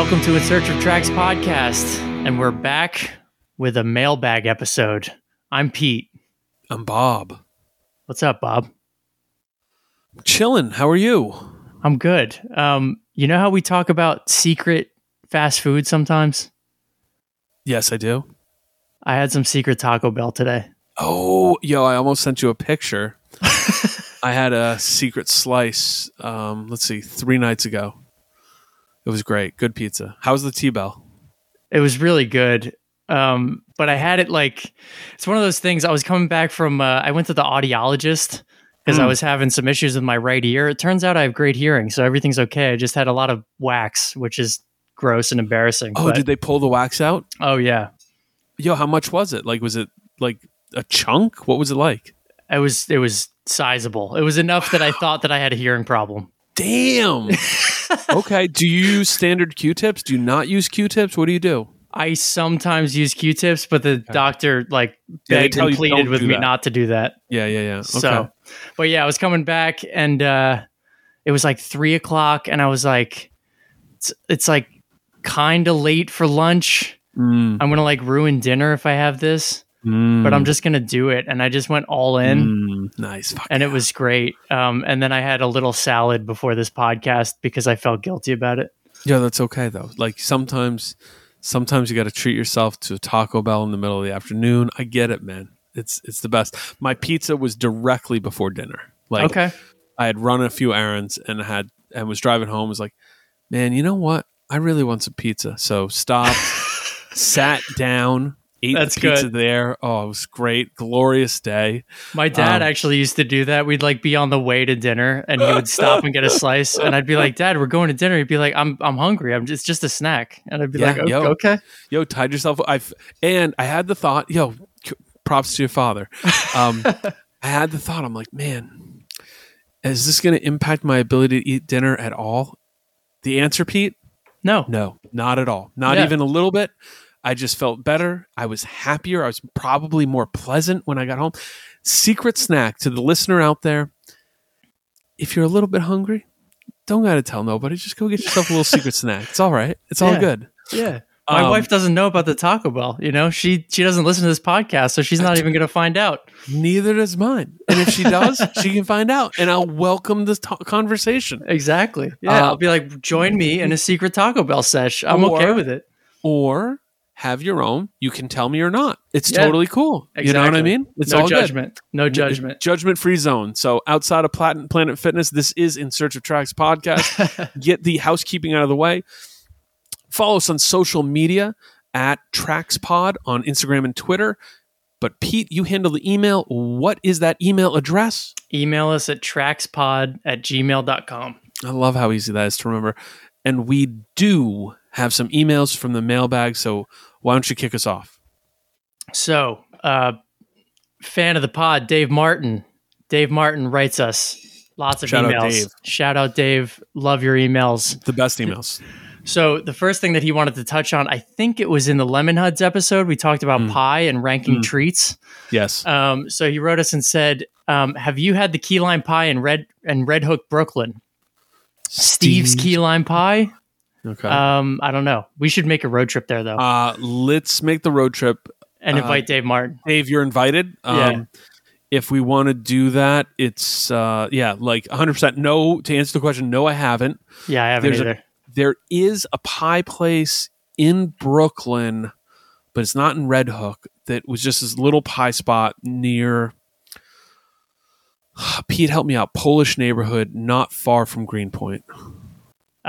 Welcome to In Search of Tracks podcast. And we're back with a mailbag episode. I'm Pete. I'm Bob. What's up, Bob? Chilling. How are you? I'm good. Um, you know how we talk about secret fast food sometimes? Yes, I do. I had some secret Taco Bell today. Oh, yo, I almost sent you a picture. I had a secret slice, um, let's see, three nights ago. It was great. Good pizza. How was the T Bell? It was really good. Um, but I had it like it's one of those things. I was coming back from uh, I went to the audiologist because I Mm. was having some issues with my right ear. It turns out I have great hearing, so everything's okay. I just had a lot of wax, which is gross and embarrassing. Oh, but- did they pull the wax out? oh yeah, Yo, how much was it? Like, was it like a chunk? What was it like? it was it was sizable. It was enough that I thought that I had a hearing problem. Damn. okay. Do you use standard Q tips? Do you not use Q tips? What do you do? I sometimes use Q-tips, but the doctor like begged tell and pleaded with me that. not to do that. Yeah, yeah, yeah. Okay. So, but yeah, I was coming back and uh, it was like three o'clock, and I was like, it's, it's like kind of late for lunch. Mm, I'm gonna like ruin dinner if I have this, mm, but I'm just gonna do it. And I just went all in, mm, nice. Fuck and it was great. Um, and then I had a little salad before this podcast because I felt guilty about it. Yeah, that's okay though. Like sometimes, sometimes you got to treat yourself to a Taco Bell in the middle of the afternoon. I get it, man. It's it's the best. My pizza was directly before dinner. Like okay, I had run a few errands and had and was driving home. Was like, man, you know what? I really want some pizza. So stopped, sat down, ate That's the pizza good. there. Oh, it was great, glorious day. my dad Um, actually used to do that. We'd like be on the way to dinner, and he would stop and get a slice, and I'd be like, "Dad, we're going to dinner." He'd be like, "I'm I'm hungry. I'm just just a snack," and I'd be Yeah, like, "Okay." yo. okay. yo tied yourself i've and i had the thought yo props to your father um i had the thought i'm like man is this going to impact my ability to eat dinner at all the answer pete No, no not at all not Yeah. even a little bit i just felt better i was happier i was probably more pleasant when i got home secret snack to the listener out there if you're a little bit hungry don't gotta tell nobody just go get yourself a little secret snack it's all right it's all Yeah. good Yeah. My Um, wife doesn't know about the Taco Bell. You know, she she doesn't listen to this podcast, so she's not even going to find out. Neither does mine. And if she does, she can find out, and I'll welcome this to- conversation. Exactly. Yeah. Uh, I'll be like, join me in a secret Taco Bell sesh. I'm Or- okay with it. Or have your own. You can tell me or not. It's Yeah. totally cool. You know what I mean? It's no all good. judgment. No judgment. Judgment free zone. So outside of Planet Planet Fitness, this is In Search of Tracks podcast. Get the housekeeping out of the way. Follow us on social media at TracksPod on Instagram and Twitter. But Pete, you handle the email. What is that email address? Email us at trackspod at gmail.com. I love how easy that is to remember. And we do have some emails from the mailbag. So why don't you kick us off? So, uh, fan of the pod, Dave Martin. Dave Martin writes us lots of Shout out emails. Dave. Shout out, Dave. Love your emails. The best emails. So the first thing that he wanted to touch on, I think it was in the Lemonheads episode, we talked about Mm. pie and ranking Mm. treats. Yes. Um, so he wrote us and said, um, "Have you had the key lime pie in Red and Red Hook, Brooklyn? Steve's key lime pie? Okay. Um, I don't know. We should make a road trip there though, Uh, let's make the road trip. and uh, invite Dave Martin. Dave, you're invited. Um, Yeah. If we want to do that, it's, uh, yeah, like 100% no. To answer the question, no, I haven't. Yeah, I haven't there's a- either. There is a pie place in Brooklyn, but it's not in Red Hook, that was just this little pie spot near. Pete, help me out. Polish neighborhood, not far from Greenpoint.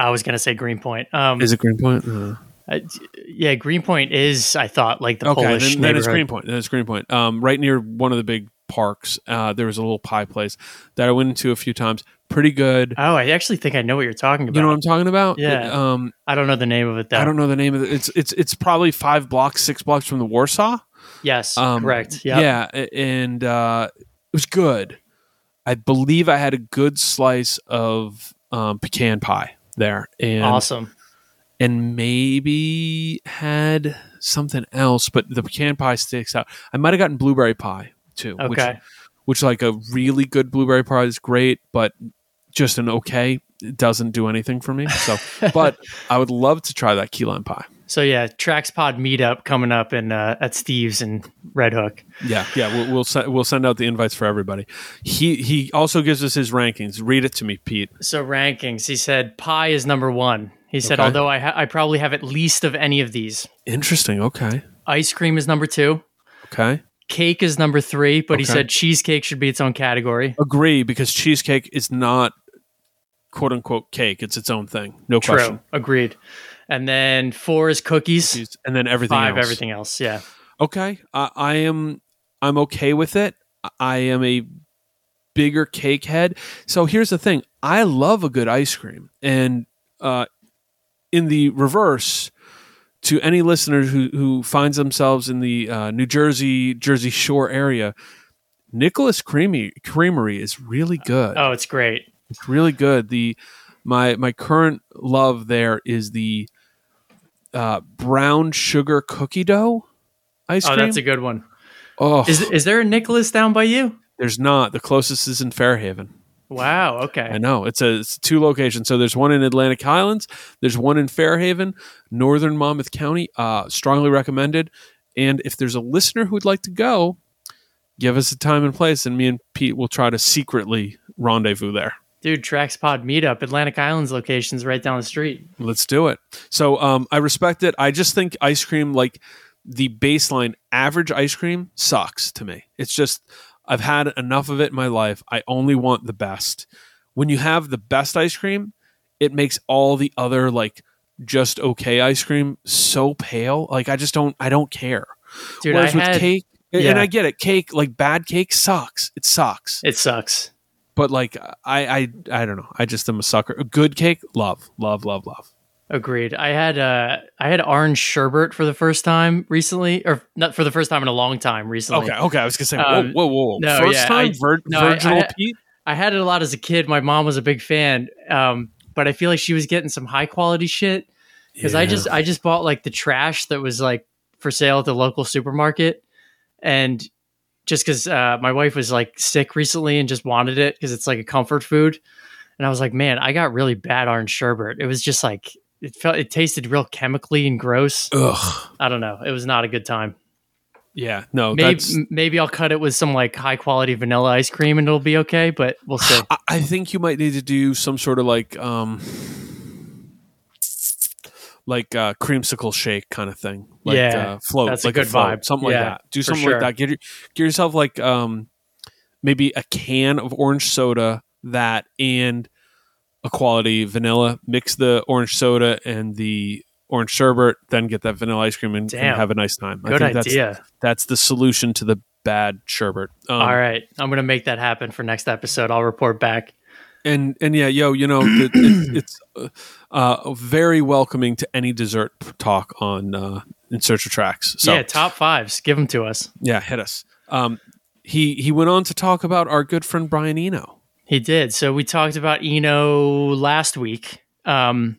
I was gonna say Greenpoint. Um, Is it Greenpoint? Uh, uh, yeah, Greenpoint is. I thought like the okay, Polish then, then it's. Greenpoint. Then it's Greenpoint. Um, right near one of the big parks, uh, there was a little pie place that I went into a few times. Pretty good. Oh, I actually think I know what you're talking about. You know what I'm talking about? Yeah. Um, I don't know the name of it though. I don't know the name of it. It's it's it's probably five blocks, six blocks from the Warsaw. Yes, Um, correct. Yep. Yeah, and uh, it was good. I believe I had a good slice of um, pecan pie there, and awesome. and maybe had something else, but the pecan pie sticks out. I might have gotten blueberry pie too, which Okay. which like a really good blueberry pie is great, but just an okay it doesn't do anything for me. So, but I would love to try that key lime pie. So yeah, TracksPod meetup coming up in uh, at Steve's and Red Hook. Yeah, yeah, we'll we'll, se- we'll send out the invites for everybody. He he also gives us his rankings. Read it to me, Pete. So rankings, he said pie is number one. He said Okay. although I ha- I probably have at least of any of these. Interesting. Okay. Ice cream is number two. Okay. Cake is number three, but he said cheesecake should be its own category. Agree because cheesecake is not quote unquote cake. It's its own thing. No True, question. agreed. And then four is cookies. Cheese- And then everything Five, else. everything else. Yeah. Okay. I, I am I'm okay with it. I am a bigger cake head. So here's the thing. I love a good ice cream. And uh in the reverse to any listener who who finds themselves in the uh, New Jersey Jersey Shore area, Nicholas Creamy Creamery is really good. Oh, it's great. It's really good. The my my current love there is the uh, brown sugar cookie dough ice cream. Oh, that's a good one. oh, Is is there a Nicholas down by you? there's not. The closest is in Fairhaven. Wow. Okay. I know it's a it's two locations. So there's one in Atlantic Highlands. There's one in Fairhaven, Northern Monmouth County. Uh, strongly recommended. And if there's a listener who would like to go, give us a time and place, and me and Pete will try to secretly rendezvous there. Dude, TracksPod meetup, Atlantic Highlands locations right down the street. Let's do it. So um, I respect it. I just think ice cream, like the baseline average ice cream, sucks to me. It's just I've had enough of it in my life. I only want the best. When you have the best ice cream, it makes all the other like just okay ice cream so pale. Like I just don't I don't care. Dude, Whereas I with had cake, and. I get it, cake like bad cake sucks. It sucks. it sucks. But like I I I don't know. I just am a sucker. A good cake, love, love, love, love. Agreed. I had uh I had orange sherbet for the first time recently, or not for the first time in a long time recently. Okay, okay. I was gonna say, Um, whoa, whoa, whoa, no, First yeah, time I- vir- no, I- virginal I- Pete. I had it a lot as a kid. My mom was a big fan, um, but I feel like she was getting some high quality shit because I just I just bought like the trash that was like for sale at the local supermarket, and just because uh, my wife was like sick recently and just wanted it because it's like a comfort food, and I was like, man, I got really bad orange sherbet. It was just like it felt it tasted real chemically and gross. Ugh. I don't know. It was not a good time. Yeah, no, Maybe maybe I'll cut it with some like high quality vanilla ice cream and it'll be okay. But we'll see. I, I think you might need to do some sort of like, um, like uh, creamsicle shake kind of thing. Like, Yeah, uh, float, that's a like good float, vibe. something like that. Do something sure. like that. Get your, get yourself like um, maybe a can of orange soda that and a quality vanilla. Mix the orange soda and the orange sherbet, then get that vanilla ice cream and, and have a nice time. Good I think idea. That's, that's the solution to the bad sherbet. Um, All right, I'm gonna make that happen for next episode. I'll report back. And and yeah, yo, you know, it, it, it's uh, uh, very welcoming to any dessert talk on uh, in search of tracks. So yeah, yeah, top fives, give them to us. Yeah hit us. Um, he he went on to talk about our good friend Brian Eno. He did. So we talked about Eno last week, um,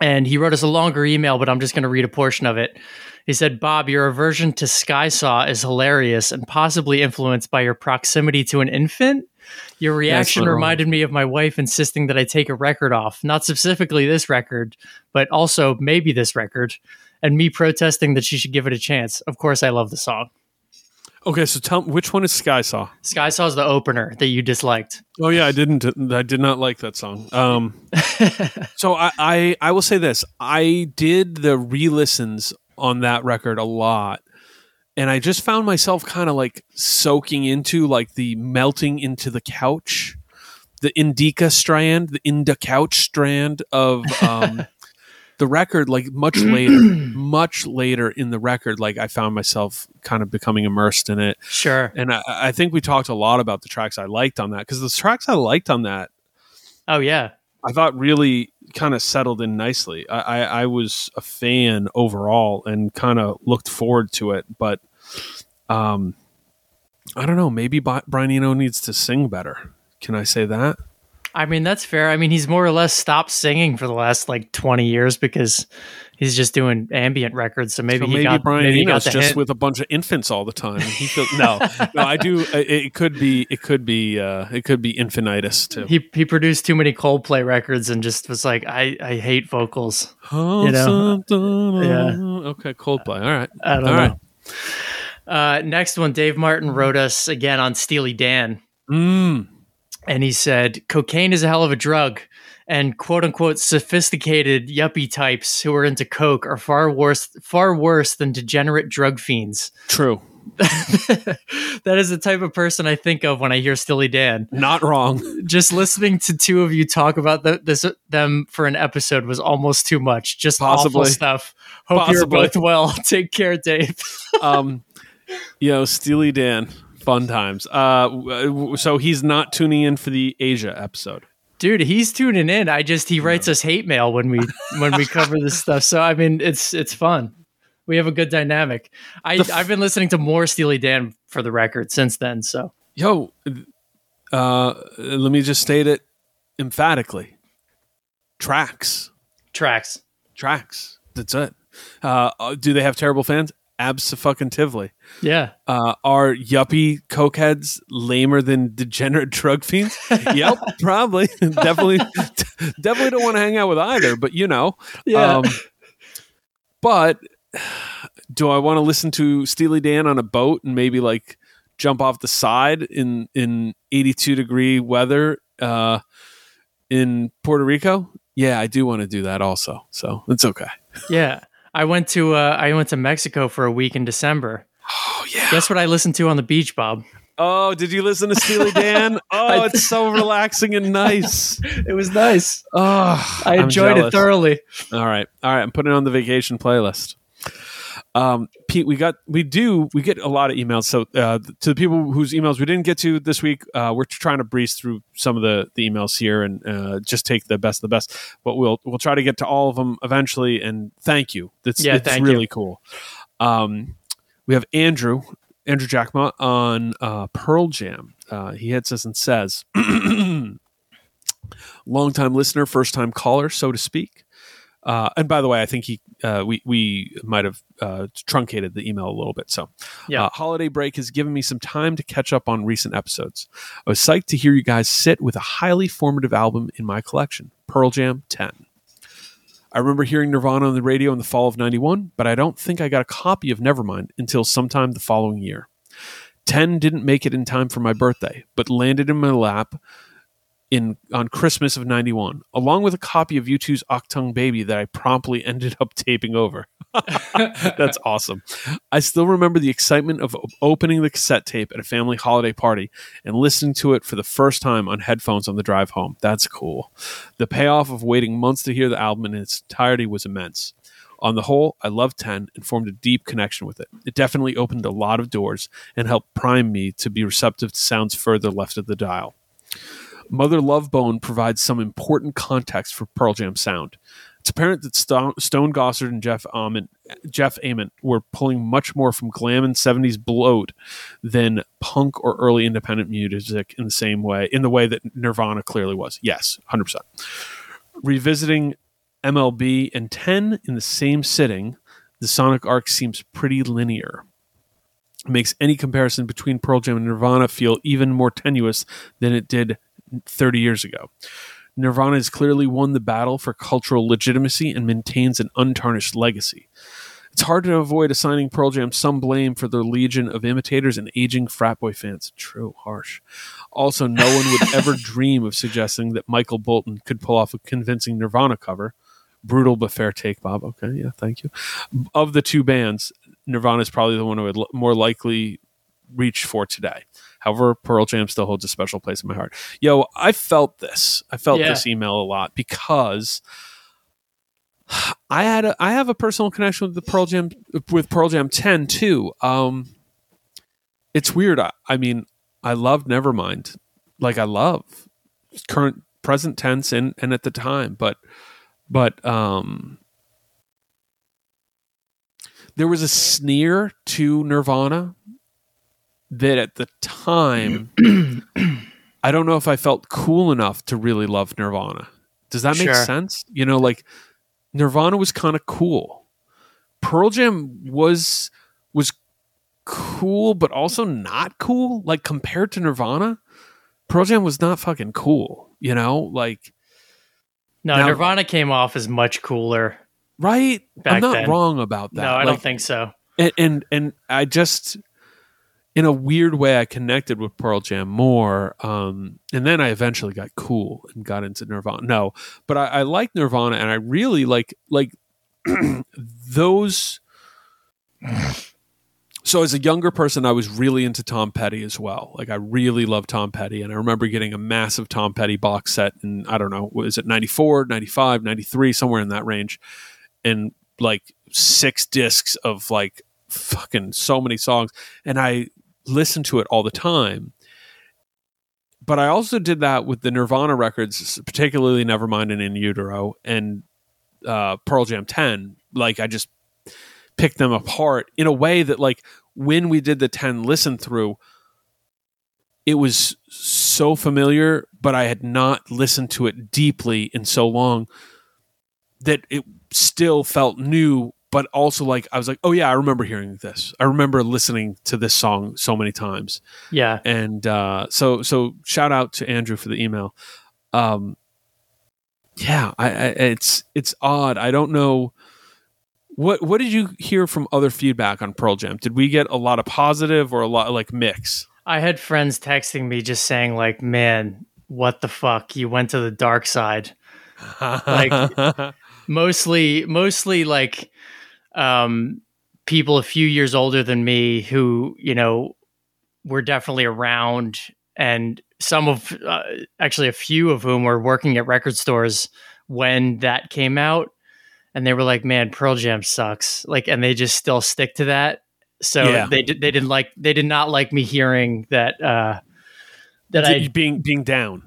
and he wrote us a longer email, but I'm just going to read a portion of it. He said, "Bob, your aversion to Skysaw is hilarious and possibly influenced by your proximity to an infant." Your reaction reminded me of my wife insisting that I take a record off, not specifically this record, but also maybe this record, and me protesting that she should give it a chance. Of course, I love the song. Okay, so tell which one is Skysaw? Skysaw is the opener that you disliked. Oh yeah, I didn't. I did not like that song. Um, so I, I I will say this: I did the re-listens on that record a lot, and I just found myself kind of like soaking into like the melting into the couch, the indica strand, the inda couch strand of um, the record. Like much later, much later in the record, like I found myself kind of becoming immersed in it. Sure. And I, I think we talked a lot about the tracks I liked on that because the tracks I liked on that Oh yeah. I thought really kind of settled in nicely. I, I, I was a fan overall and kind of looked forward to it, but um, I don't know. Maybe Brian Eno needs to sing better. Can I say that? I mean, that's fair. I mean, he's more or less stopped singing for the last like 20 years because he's just doing ambient records. So maybe So he got Brian maybe got Eno's just hint. with a bunch of infants all the time. He feels no, no. I do. It, it could be. It could be. Uh, it could be infinitus too. he he produced too many Coldplay records and just was like, I I hate vocals. you know, yeah. Okay. Coldplay. All right. I don't All know. right. Uh, next one, Dave Martin wrote us again on Steely Dan, Mm. And he said, "Cocaine is a hell of a drug." And quote unquote sophisticated yuppie types who are into coke are far worse far worse than degenerate drug fiends. True. that is the type of person I think of when I hear Steely Dan. Not wrong. Just listening to two of you talk about the, this them for an episode was almost too much. Just awful stuff. Hope you're both well. Take care, Dave. um, you know, Steely Dan. Fun times. Uh, so he's not tuning in for the Asia episode. Dude, he's tuning in. I just he writes us hate mail when we when we cover this stuff. So I mean, it's it's fun. We have a good dynamic. I f- I've been listening to more Steely Dan for the record since then. So Yo, uh, let me just state it emphatically. Tracks. tracks. Tracks. That's it. Uh, uh, do they have terrible fans? Absolutely. Yeah. Uh, are yuppie cokeheads lamer than degenerate drug fiends? yep, probably. definitely, definitely don't want to hang out with either. But you know, Yeah. Um, but do I want to listen to Steely Dan on a boat and maybe like jump off the side in in 82 degree weather uh, in Puerto Rico? Yeah, I do want to do that also. So it's okay. yeah. I went to uh, I went to Mexico for a week in December. Oh yeah. Guess what I listened to on the beach, Bob? Oh, did you listen to Steely Dan? Oh, it's so relaxing and nice. It was nice. Oh, I enjoyed it thoroughly. All right, all right. I'm putting it on the vacation playlist. Um, Pete, we got we do we get a lot of emails. So uh, to the people whose emails we didn't get to this week, uh, we're trying to breeze through some of the, the emails here and uh, just take the best of the best. But we'll we'll try to get to all of them eventually. And thank you. That's Yeah, it's really you. cool. Um, we have Andrew Andrew Jackma on uh, Pearl Jam. Uh, he hits us and says, "Longtime listener, first time caller, so to speak." Uh, and by the way, I think he uh, we we might have uh, truncated the email a little bit. So, Yeah. uh, holiday break has given me some time to catch up on recent episodes. I was psyched to hear you guys sit with a highly formative album in my collection, Pearl Jam 10. I remember hearing Nirvana on the radio in the fall of 91, but I don't think I got a copy of Nevermind until sometime the following year. 10 didn't make it in time for my birthday, but landed in my lap in on Christmas of 91, along with a copy of U2's Achtung Baby that I promptly ended up taping over. That's awesome. I still remember the excitement of opening the cassette tape at a family holiday party and listening to it for the first time on headphones on the drive home. That's cool. The payoff of waiting months to hear the album in its entirety was immense. On the whole, I loved 10 and formed a deep connection with it. It definitely opened a lot of doors and helped prime me to be receptive to sounds further left of the dial. Mother Love Bone provides some important context for Pearl Jam sound. It's apparent that Stone, Gossard and Jeff Ament, Jeff Ament were pulling much more from glam and 70s bloat than punk or early independent music in the same way, in the way that Nirvana clearly was. Yes, 100%. Revisiting MLB and 10 in the same sitting, the sonic arc seems pretty linear. Makes any comparison between Pearl Jam and Nirvana feel even more tenuous than it did 30 years ago. Nirvana has clearly won the battle for cultural legitimacy and maintains an untarnished legacy. It's hard to avoid assigning Pearl Jam some blame for their legion of imitators and aging frat boy fans. True, harsh. Also, no one would ever dream of suggesting that Michael Bolton could pull off a convincing Nirvana cover. Brutal but fair take, Bob. Okay, yeah, thank you. Of the two bands, Nirvana is probably the one who would l- more likely reach for today. However, Pearl Jam still holds a special place in my heart. Yo, I felt this. I felt Yeah. this email a lot because I had a I have a personal connection with the Pearl Jam with Pearl Jam 10 too. Um it's weird. I, I mean, I loved Nevermind. Like I love current present tense and and at the time, but but um there was a sneer to Nirvana that at the time I don't know if I felt cool enough to really love Nirvana. Does that make Sure. sense? You know, like Nirvana was kind of cool. Pearl Jam was was cool, but also not cool. Like compared to Nirvana, Pearl Jam was not fucking cool. You know, like No, Now- Nirvana came off as much cooler. right. I'm not then. wrong about that. No, I Like, don't think so. and, and and I just in a weird way I connected with Pearl Jam more. Um, and then I eventually got cool and got into Nirvana. No, but I, I like Nirvana and I really like like those. So as a younger person, I was really into Tom Petty as well. Like I really loved Tom Petty, and I remember getting a massive Tom Petty box set in I don't know, was it 94, 95, 93, somewhere in that range, and like six discs of like fucking so many songs, and I listened to it all the time. But I also did that with the Nirvana records, particularly Nevermind and In Utero and uh, Pearl Jam 10. Like I just picked them apart in a way that like when we did the 10 listen through it was so familiar but i had not listened to it deeply in so long that it still felt new but also like i was like oh yeah i remember hearing this i remember listening to this song so many times Yeah. and uh, so so shout out to Andrew for the email. Um, yeah, I, I, it's it's odd. I don't know what what did you hear from other feedback on Pearl Jam? Did we get a lot of positive or a lot like mix? I had friends texting me just saying like, "Man, what the fuck? You went to the dark side." Like- Mostly mostly like um people a few years older than me who, you know, were definitely around and some of uh, actually a few of whom were working at record stores when that came out and they were like, "Man, Pearl Jam sucks." Like and they just still stick to that. So Yeah. they they didn't like they did not like me hearing that uh that I being being down.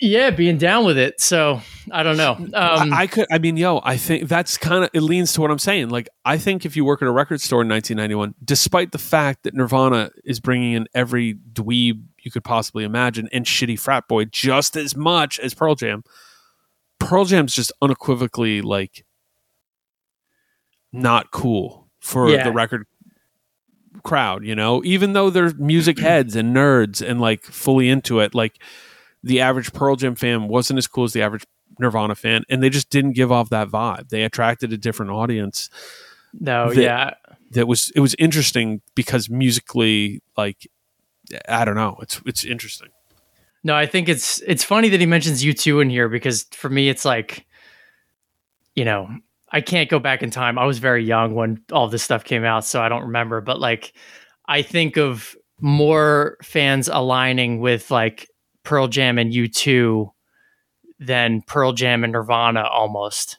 Yeah, being down with it. So I don't know. Um, I, I could. I mean, yo, I think that's kind of it leans to what I'm saying. Like, I think if you work at a record store in 1991, despite the fact that Nirvana is bringing in every dweeb you could possibly imagine and shitty frat boy just as much as Pearl Jam, Pearl Jam's just unequivocally like not cool for Yeah. the record crowd. You know, even though they're music heads and nerds and like fully into it, like the average Pearl Jam fan wasn't as cool as the average Nirvana fan, and they just didn't give off that vibe. They attracted a different audience. no, the- yeah, That was it was interesting because musically, like I don't know, it's it's interesting. no. I think it's it's funny that he mentions U2 in here because for me, it's like, you know, I can't go back in time. I was very young when all this stuff came out, so I don't remember. But like, I think of more fans aligning with like Pearl Jam and U2 than Pearl Jam and Nirvana, almost.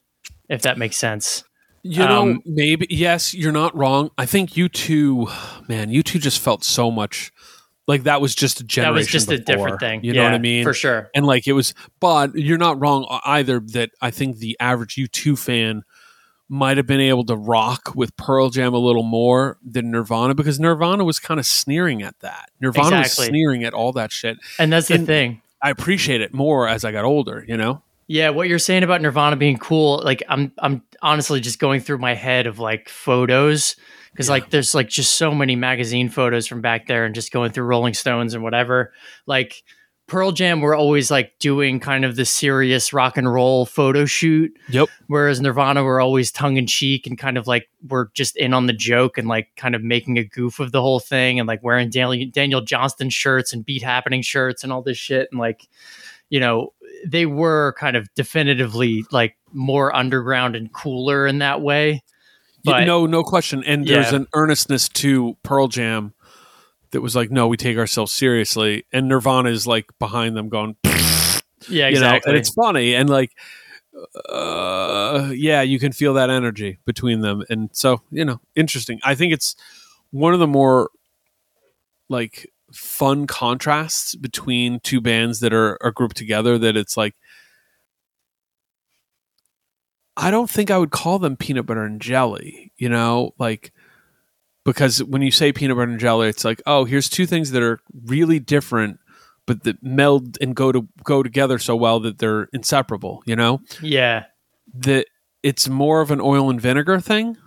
If that makes sense. You know, Um, maybe yes, you're not wrong. I think U2, man, U2 just felt so much like that was just a generation. That was just a different thing. You know what I mean? For sure. and like it was but you're not wrong either that i think the average u2 fan might have been able to rock with pearl jam a little more than nirvana because nirvana was kind of sneering at that nirvana Exactly. was sneering at all that shit And that's the thing. i appreciate it more as i got older you know Yeah, what you're saying about Nirvana being cool, like I'm I'm honestly just going through my head of like photos because like there's like just so many magazine photos from back there and just going through Rolling Stones and whatever. Like Pearl Jam were always like doing kind of the serious rock and roll photo shoot, yep whereas Nirvana were always tongue in cheek and kind of like were just in on the joke and like kind of making a goof of the whole thing and like wearing Daniel Daniel Johnston shirts and Beat Happening shirts and all this shit and like you know they were kind of definitively like more underground and cooler in that way. But- no no question and there's Yeah. an earnestness to pearl jam that was like no we take ourselves seriously. And nirvana is like behind them going Yeah, you know exactly. and it's funny and like uh yeah you can feel that energy between them and so you know interesting. I think it's one of the more like fun contrasts between two bands that are, are grouped together that it's like i don't think i would call them peanut butter and jelly you know? Like because when you say peanut butter and jelly it's like oh here's two things that are really different but that meld and go to go together so well that they're inseparable. You know Yeah. that it's more of an oil and vinegar thing.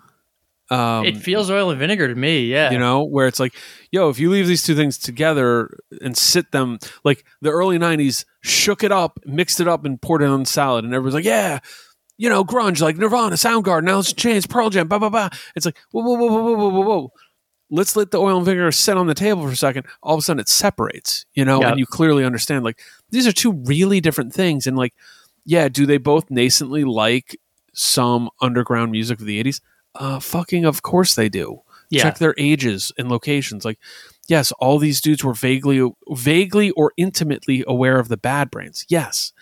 Um, it feels oil and vinegar to me. Yeah. you know where it's like yo if you leave these two things together and sit them like the early 90s shook it up mixed it up and poured it on salad and everyone's like yeah you know, grunge like Nirvana, Soundgarden, Alice in Chains, Pearl Jam, blah blah blah. It's like whoa whoa whoa whoa whoa whoa whoa. Let's let the oil and vinegar sit on the table for a second. All of a sudden, it separates, you know, yep. and you clearly understand like these are two really different things. And like, yeah, do they both nascently like some underground music of the '80s? Uh, fucking, of course they do. Yeah. Check their ages and locations. Like, yes, all these dudes were vaguely, vaguely or intimately aware of the Bad Brains. Yes.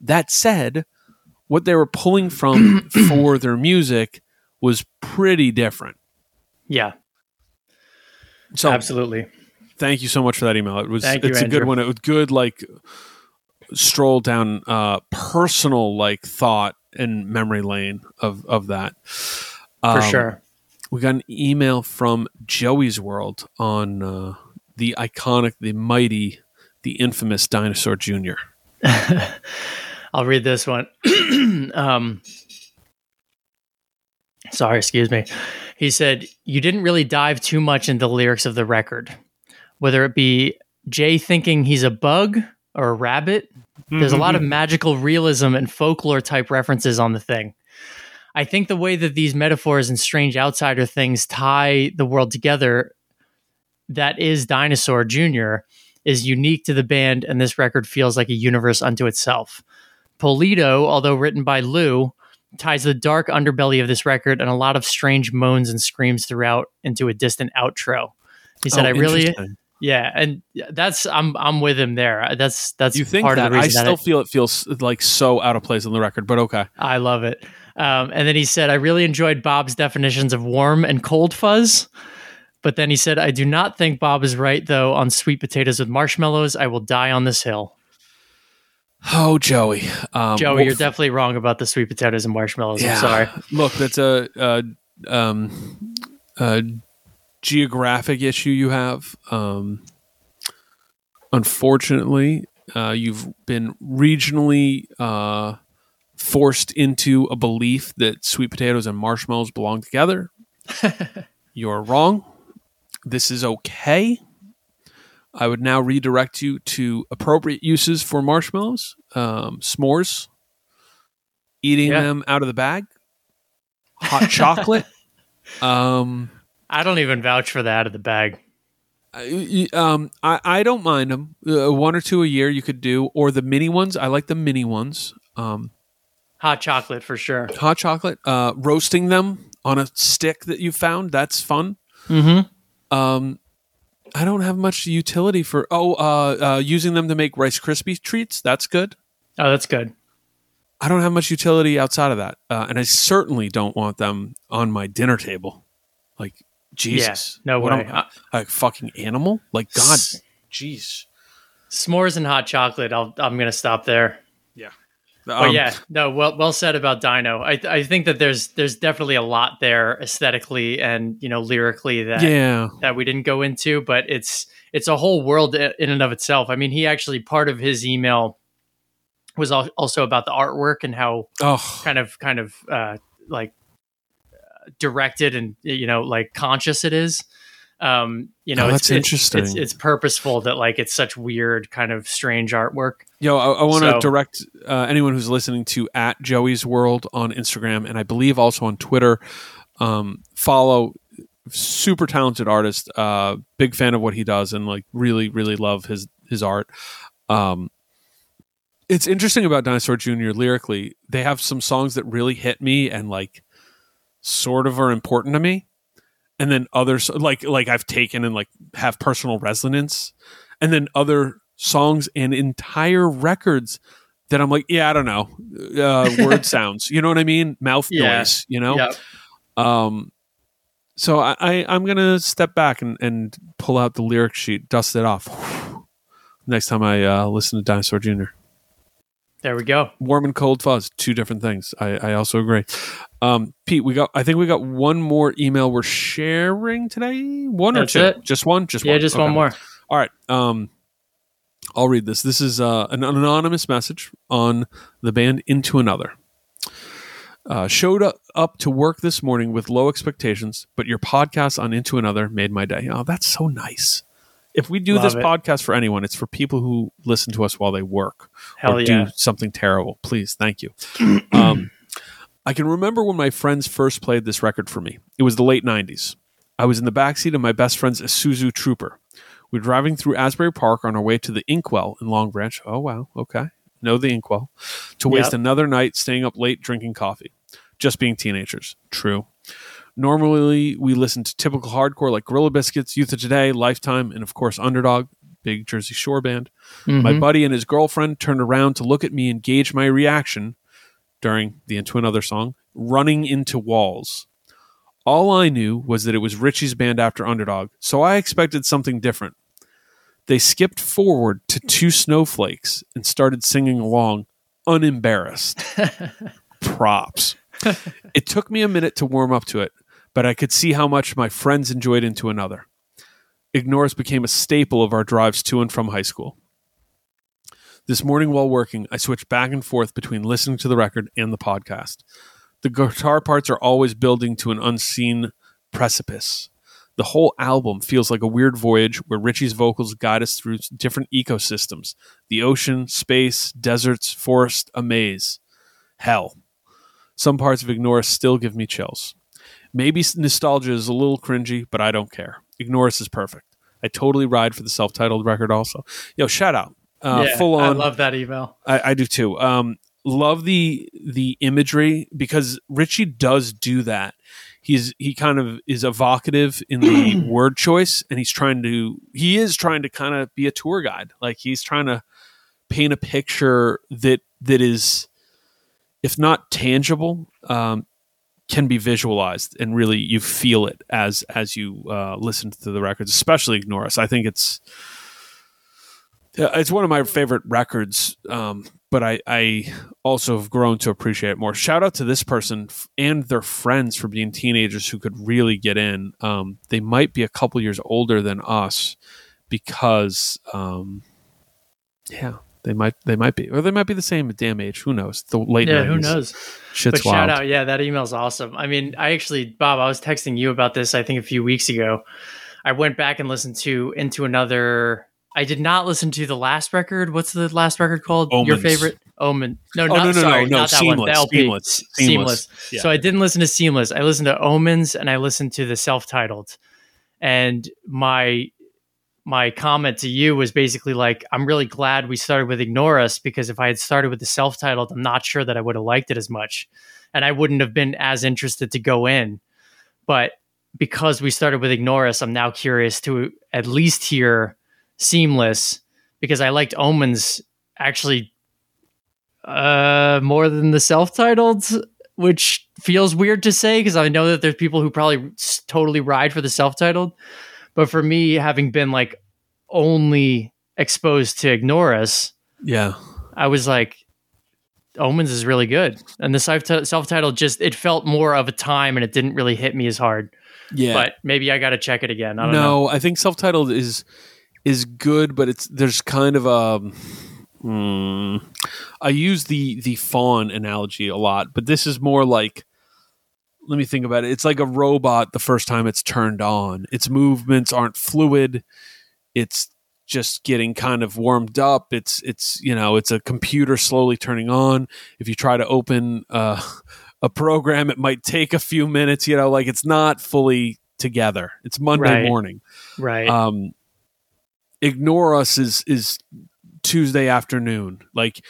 That said, what they were pulling from for their music was pretty different Yeah. so Absolutely. thank you so much for that email it was Thank you, it's a good one it was good like stroll down uh personal like thought and memory lane of of that For Um, sure. we got an email from Joey's World on uh, the iconic, the mighty, the infamous Dinosaur Jr. I'll read this one. um, sorry, excuse me. He said, You didn't really dive too much into the lyrics of the record, whether it be Jay thinking he's a bug or a rabbit. There's a lot of magical realism and folklore type references on the thing. I think the way that these metaphors and strange outsider things tie the world together, that is Dinosaur Jr., is unique to the band, and this record feels like a universe unto itself. Poledo, although written by Lou, ties the dark underbelly of this record and a lot of strange moans and screams throughout into a distant outro. He said, Oh, "I really, yeah, and that's I'm I'm with him there. That's that's You think part that? of the I still that feel it feels like so out of place on the record, but okay. I, I love it." Um, and then he said, "I really enjoyed Bob's definitions of warm and cold fuzz." But then he said, I do not think Bob is right, though, on sweet potatoes with marshmallows. I will die on this hill. Oh, Joey. Um, Joey, well, you're definitely wrong about the sweet potatoes and marshmallows. I'm sorry. Look, that's a, a um, a geographic issue you have. Um, unfortunately, uh, you've been regionally uh, forced into a belief that sweet potatoes and marshmallows belong together. You're wrong. This is okay. I would now redirect you to appropriate uses for marshmallows, um, s'mores, eating Yeah. them out of the bag, hot chocolate. Um, I don't even vouch for that out of the bag. I, um, I, I don't mind them. Uh, one or two a year you could do, or the mini ones. I like the mini ones. Um, Hot chocolate for sure. hot chocolate, uh, roasting them on a stick that you found. That's fun. Mm-hmm. Um, I don't have much utility for. Oh, uh, uh, using them to make Rice Krispie treats. That's good. Oh, that's good. I don't have much utility outside of that, uh, and I certainly don't want them on my dinner table. Like Jesus, no What way. I, a fucking animal? Like God, S- jeez. S'mores and hot chocolate. I'll, I'm going to stop there. But Um, yeah, no, well, well said about Dino. I, I think that there's, there's definitely a lot there aesthetically and you know lyrically that yeah. that we didn't go into, but it's, it's a whole world in and of itself. I mean, he actually part of his email was al- also about the artwork and how Oh, kind of kind of uh, like uh, directed and you know like conscious it is. Um, you know, Oh, it's, that's it's- interesting. It's, it's purposeful that like it's such weird kind of strange artwork. Yo, I, I want to So- direct uh, anyone who's listening to at Joey's World on Instagram, and I believe also on Twitter. Um, follow super talented artist. Uh, big fan of what he does, and like really, really love his his art. Um, it's interesting about Dinosaur Jr. lyrically. They have some songs that really hit me and like sort of are important to me, and then others like like I've taken and like have personal resonance, and then other songs and entire records that I'm like, yeah, I don't know, uh, word sounds. You know what I mean? Mouth Yeah. noise. You know. Yeah. Um, so I, I I'm gonna step back and, and pull out the lyric sheet, dust it off. Next time I uh, listen to Dinosaur Jr. There we go. Warm and cold fuzz, two different things. I, I also agree. Um, Pete, we got. I think we got one more email we're sharing today. One That's or two? it. Just one. Just Yeah, one. just Okay. one more. All right. Um, I'll read this. This is uh, an anonymous message on the band Into Another. Uh, showed up, up to work this morning with low expectations, but your podcast on Into Another made my day. Oh, that's so nice. If we do Love this it. podcast for anyone, it's for people who listen to us while they work Hell or yeah. do something terrible. Please, thank you. um, I can remember when my friends first played this record for me. It was the late 90s. I was in the backseat of my best friend's Isuzu Trooper. We were driving through Asbury Park on our way to the Inkwell in Long Branch. Oh, wow. Okay. Know the Inkwell. To waste Yep. another night staying up late drinking coffee. Just being teenagers. True. Normally, we listen to typical hardcore like Gorilla Biscuits, Youth of Today, Lifetime, and of course, Underdog, big Jersey Shore band. My Mhm. buddy and his girlfriend turned around to look at me and gauge my reaction during the Into Another song, Running Into Walls. All I knew was that it was Richie's band after Underdog, so I expected something different. They skipped forward to two snowflakes and started singing along, unembarrassed. Props. it took me a minute to warm up to it, but I could see how much my friends enjoyed Into Another. Ignore Us became a staple of our drives to and from high school. This morning while working, I switched back and forth between listening to the record and the podcast. The guitar parts are always building to an unseen precipice. The whole album feels like a weird voyage where Richie's vocals guide us through different ecosystems the ocean, space, deserts, forest, a maze. Hell. Some parts of Ignore still give me chills. Maybe nostalgia is a little cringy, but I don't care. Ignore Us is perfect. I totally ride for the self titled record also. Yo, shout out. Uh, yeah, full on. I love that email. I, I do too. Um, love the the imagery because Richie does do that. He's he kind of is evocative in the word choice, and he's trying to he is trying to kind of be a tour guide. Like he's trying to paint a picture that that is, if not tangible, um, can be visualized, and really you feel it as as you uh, listen to the records, especially Ignore Us. I think it's it's one of my favorite records, um, but I, I also have grown to appreciate it more. Shout out to this person and their friends for being teenagers who could really get in. Um, they might be a couple years older than us because, um, yeah, they might they might be, or they might be the same damn age. Who knows? The late Yeah, who knows? Shit's but wild. shout out, yeah, that email's awesome. I mean, I actually, Bob, I was texting you about this. I think a few weeks ago. I went back and listened to into another. I did not listen to the last record. What's the last record called? Your favorite Omen? No, Oh, not no, no, no, sorry, no, not that one. The Seamless, LP. Seamless, Seamless. Seamless. Yeah. So I didn't listen to Seamless. I listened to Omens and I listened to the self-titled. And my my comment to you was basically like, I'm really glad we started with Ignore Us because if I had started with the self-titled, I'm not sure that I would have liked it as much. And I wouldn't have been as interested to go in. But because we started with Ignore Us, I'm now curious to at least hear Seamless because I liked Omens actually uh more than the self-titled which feels weird to say because I know that there's people who probably totally ride for the self-titled but for me having been like only exposed to Ignore Us yeah. I was like Omens is really good and the self- self-titled just it felt more of a time and it didn't really hit me as hard Yeah. but maybe I got to check it again I don't no, know I think self-titled is is good, but it's there's kind of a. hmm, I use the the fawn analogy a lot, but this is more like. Let me think about it. It's like a robot the first time it's turned on. Its movements aren't fluid. It's just getting kind of warmed up. It's it's you know it's a computer slowly turning on. If you try to open uh, a program, it might take a few minutes. You know, like it's not fully together. It's Monday Right. morning right um ignore us is is tuesday afternoon like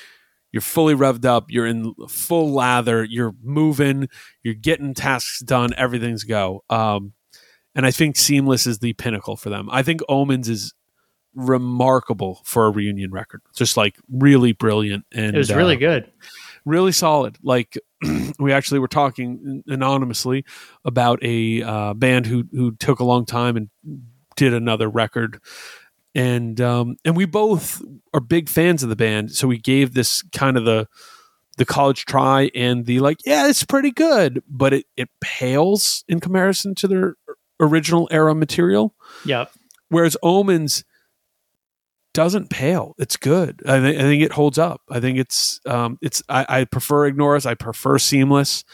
you're fully revved up. You're in full lather. You're moving. You're getting tasks done. Everything's go. Um and i think seamless is the pinnacle for them. I think omens is remarkable for a reunion record. Just like really brilliant and it was really uh, good. really solid. Like we actually were talking anonymously about a uh, band who who took a long time and did another record, and um, and we both are big fans of the band, so we gave this kind of the the college try and the like. Yeah, it's pretty good, but it it pales in comparison to their original era material. yep Whereas Omens doesn't pale. It's good. I, th- I think it holds up. I think it's um, it's. I, I prefer Ignore Us. I prefer Seamless.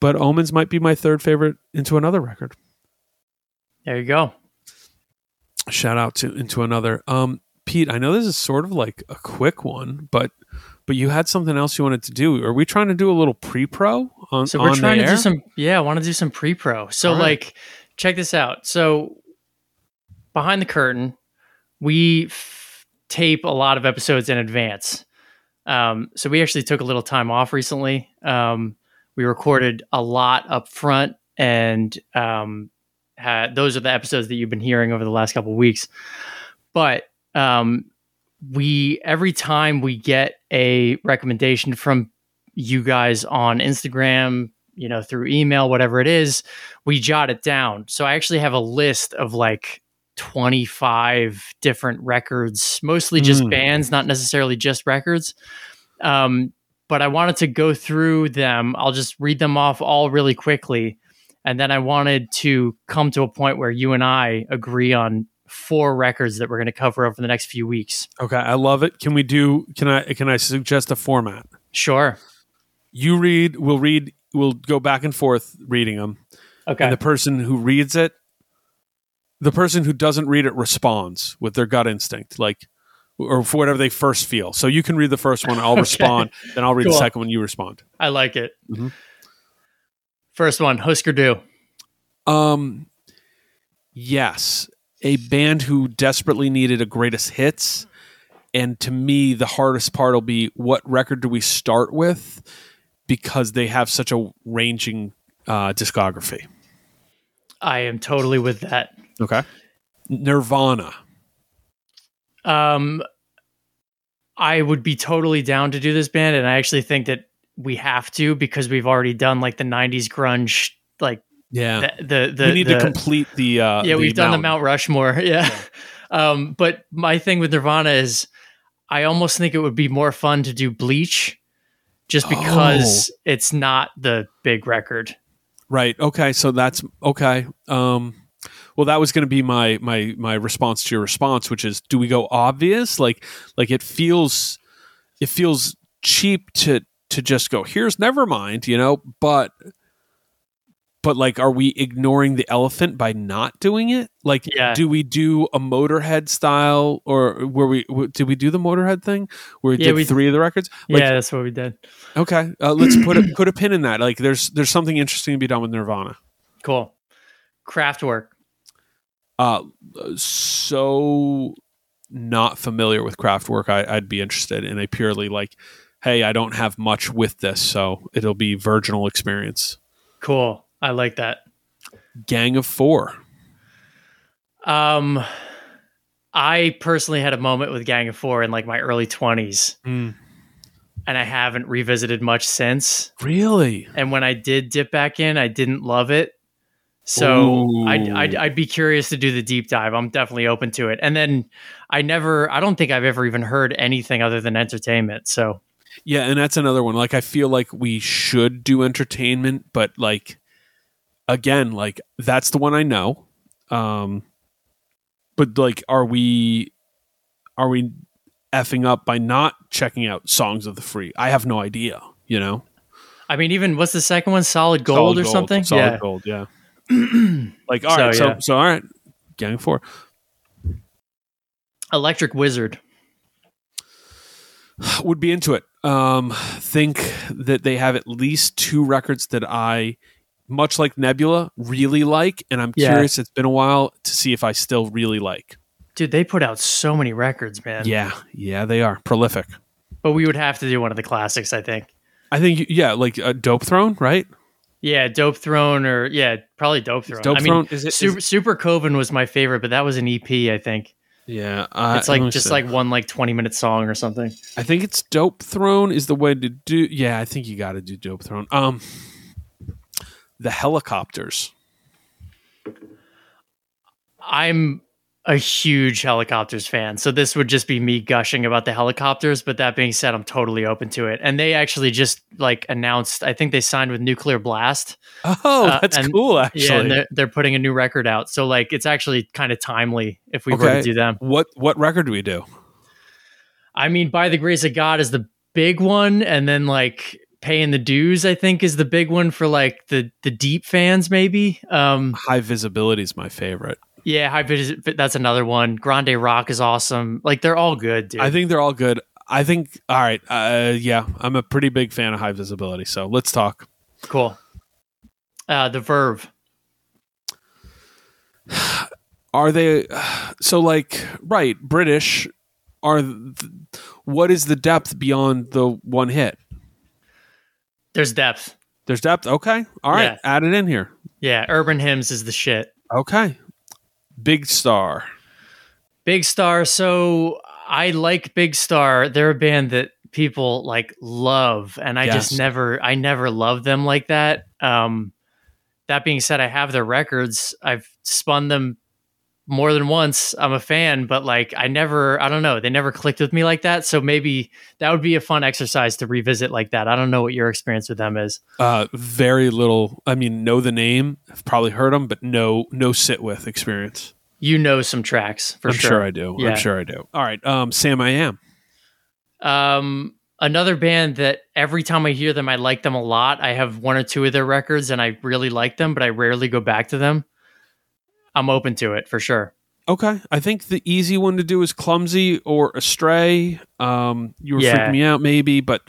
But Omens might be my third favorite into another record. There you go. Shout out to into another. Um, Pete, I know this is sort of like a quick one, but but you had something else you wanted to do. Are we trying to do a little pre-pro on? So we're on trying the to air? do some. Yeah, I want to do some pre-pro. So right. like, check this out. So behind the curtain, we f- tape a lot of episodes in advance. Um, so we actually took a little time off recently. Um, we recorded a lot up front, and um, had, those are the episodes that you've been hearing over the last couple of weeks. But um, we every time we get a recommendation from you guys on Instagram, you know, through email, whatever it is, we jot it down. So I actually have a list of like 25 different records, mostly just Mm. bands, not necessarily just records. Um, but I wanted to go through them. I'll just read them off all really quickly. And then I wanted to come to a point where you and I agree on four records that we're going to cover over the next few weeks. Okay, I love it. Can we do? Can I? Can I suggest a format? Sure. You read. We'll read. We'll go back and forth reading them. Okay. And the person who reads it, the person who doesn't read it responds with their gut instinct, like or for whatever they first feel. So you can read the first one. I'll Okay. respond. Then I'll read Cool. the second one. You respond. I like it. Mhm. First one, Husker Du. Um, yes, a band who desperately needed a greatest hits, and to me, the hardest part will be what record do we start with because they have such a ranging uh, discography. I am totally with that. Okay, Nirvana. Um, I would be totally down to do this band, and I actually think that we have to because we've already done like the '90s grunge, like Yeah, the the, the we need the- to complete the. Uh, yeah, we've done the. Mount Rushmore. Yeah. Um, but my thing with Nirvana is I almost think it would be more fun to do Bleach just because Oh. it's not the big record. Right. Okay. So that's okay. Um, well, that was going to be my my my response to your response, which is, do we go obvious? Like, like it feels, it feels cheap to to just go. Here's Nevermind you know, but but like, are we ignoring the elephant by not doing it? Like, Yeah. do we do a Motorhead style, or were we? w- Did we do the Motorhead thing where we Yeah, did we- three of the records? Like, yeah, that's what we did. Okay, uh, let's put a put a pin in that. Like, there's there's something interesting to be done with Nirvana. Cool. Kraftwerk. Uh, so not familiar with Kraftwerk. I'd be interested in a purely like, hey, I don't have much with this, so it'll be virginal experience. Cool. I like that. Gang of Four. Um, I personally had a moment with Gang of Four in like my early 20s, and I haven't revisited much since. Really? And when I did dip back in, I didn't love it. So I'd, I'd, I'd be curious to do the deep dive. I'm definitely open to it. And then I never, I don't think I've ever even heard anything other than entertainment. So Yeah, and that's another one. Like, I feel like we should do entertainment, but like, again, like that's the one I know. Um, but like, are we, are we effing up by not checking out songs of the free? I have no idea. You know, I mean, even what's the second one? Solid Gold Solid or something? Solid yeah. gold. Yeah. like, all So, right, so yeah. so all right, gang of four. Electric Wizard. would be into it. Um, think that they have at least two records that I, much like Nebula, really like, and I'm Yeah. curious. It's been a while to see if I still really like. Dude, they put out so many records, man. Yeah, yeah, they are prolific. But we would have to do one of the classics, I think. I think, yeah, like a Dope Throne, right? Yeah, Dope Throne or yeah, probably Dope Throne. Dope I mean, Throne is it? is Super, it- Super Coven was my favorite, but that was an EP, I think. Yeah, uh, It's like just see. like one like 20 minute song or something. I think it's Dope Throne is the way to do. Yeah, I think you got to do Dope Throne. Um, the Hellacopters. I'm a huge Hellacopters fan. So this would just be me gushing about the Hellacopters. But that being said, I'm totally open to it. And they actually just like announced, I think they signed with Nuclear Blast. Oh, Uh, that's and- cool. Actually, Yeah, and they're, they're putting a new record out. So like it's actually kind of timely if we were to do them. what what record do we do? I mean, by the grace of God is the big one, and then like paying the dues, I think, is the big one for like the the deep fans, maybe. Um, High Visibility is my favorite. Yeah, high vis- that's another one. Grande Rock is awesome. Like they're all good, dude. I think they're all good. I think all right. Uh, yeah, I'm a pretty big fan of High Visibility. So let's talk. cool. Uh, the Verve. Are they so like right British? Are th- what is the depth beyond the one hit? There's depth. There's depth. Okay, all right. Yeah. Add it in here. Yeah, Urban Hymns is the shit. Okay, Big Star. Big Star. So I like Big Star. They're a band that people like love, and I just never, I never love them like that. Um, that being said, I have their records. I've spun them more than once. I'm a fan, but like I never, I don't know, they never clicked with me like that. So maybe that would be a fun exercise to revisit like that. I don't know what your experience with them is. Uh, very little. I mean, know the name. I've probably heard them, but no, no sit with experience. You know some tracks for I'm sure. I do. Yeah. I'm sure I do. All right, um, Samiam. Um, another band that every time I hear them, I like them a lot. I have one or two of their records and I really like them, but I rarely go back to them. I'm open to it for sure. Okay, I think the easy one to do is clumsy or astray. Um, you were Yeah. freaking me out, maybe, but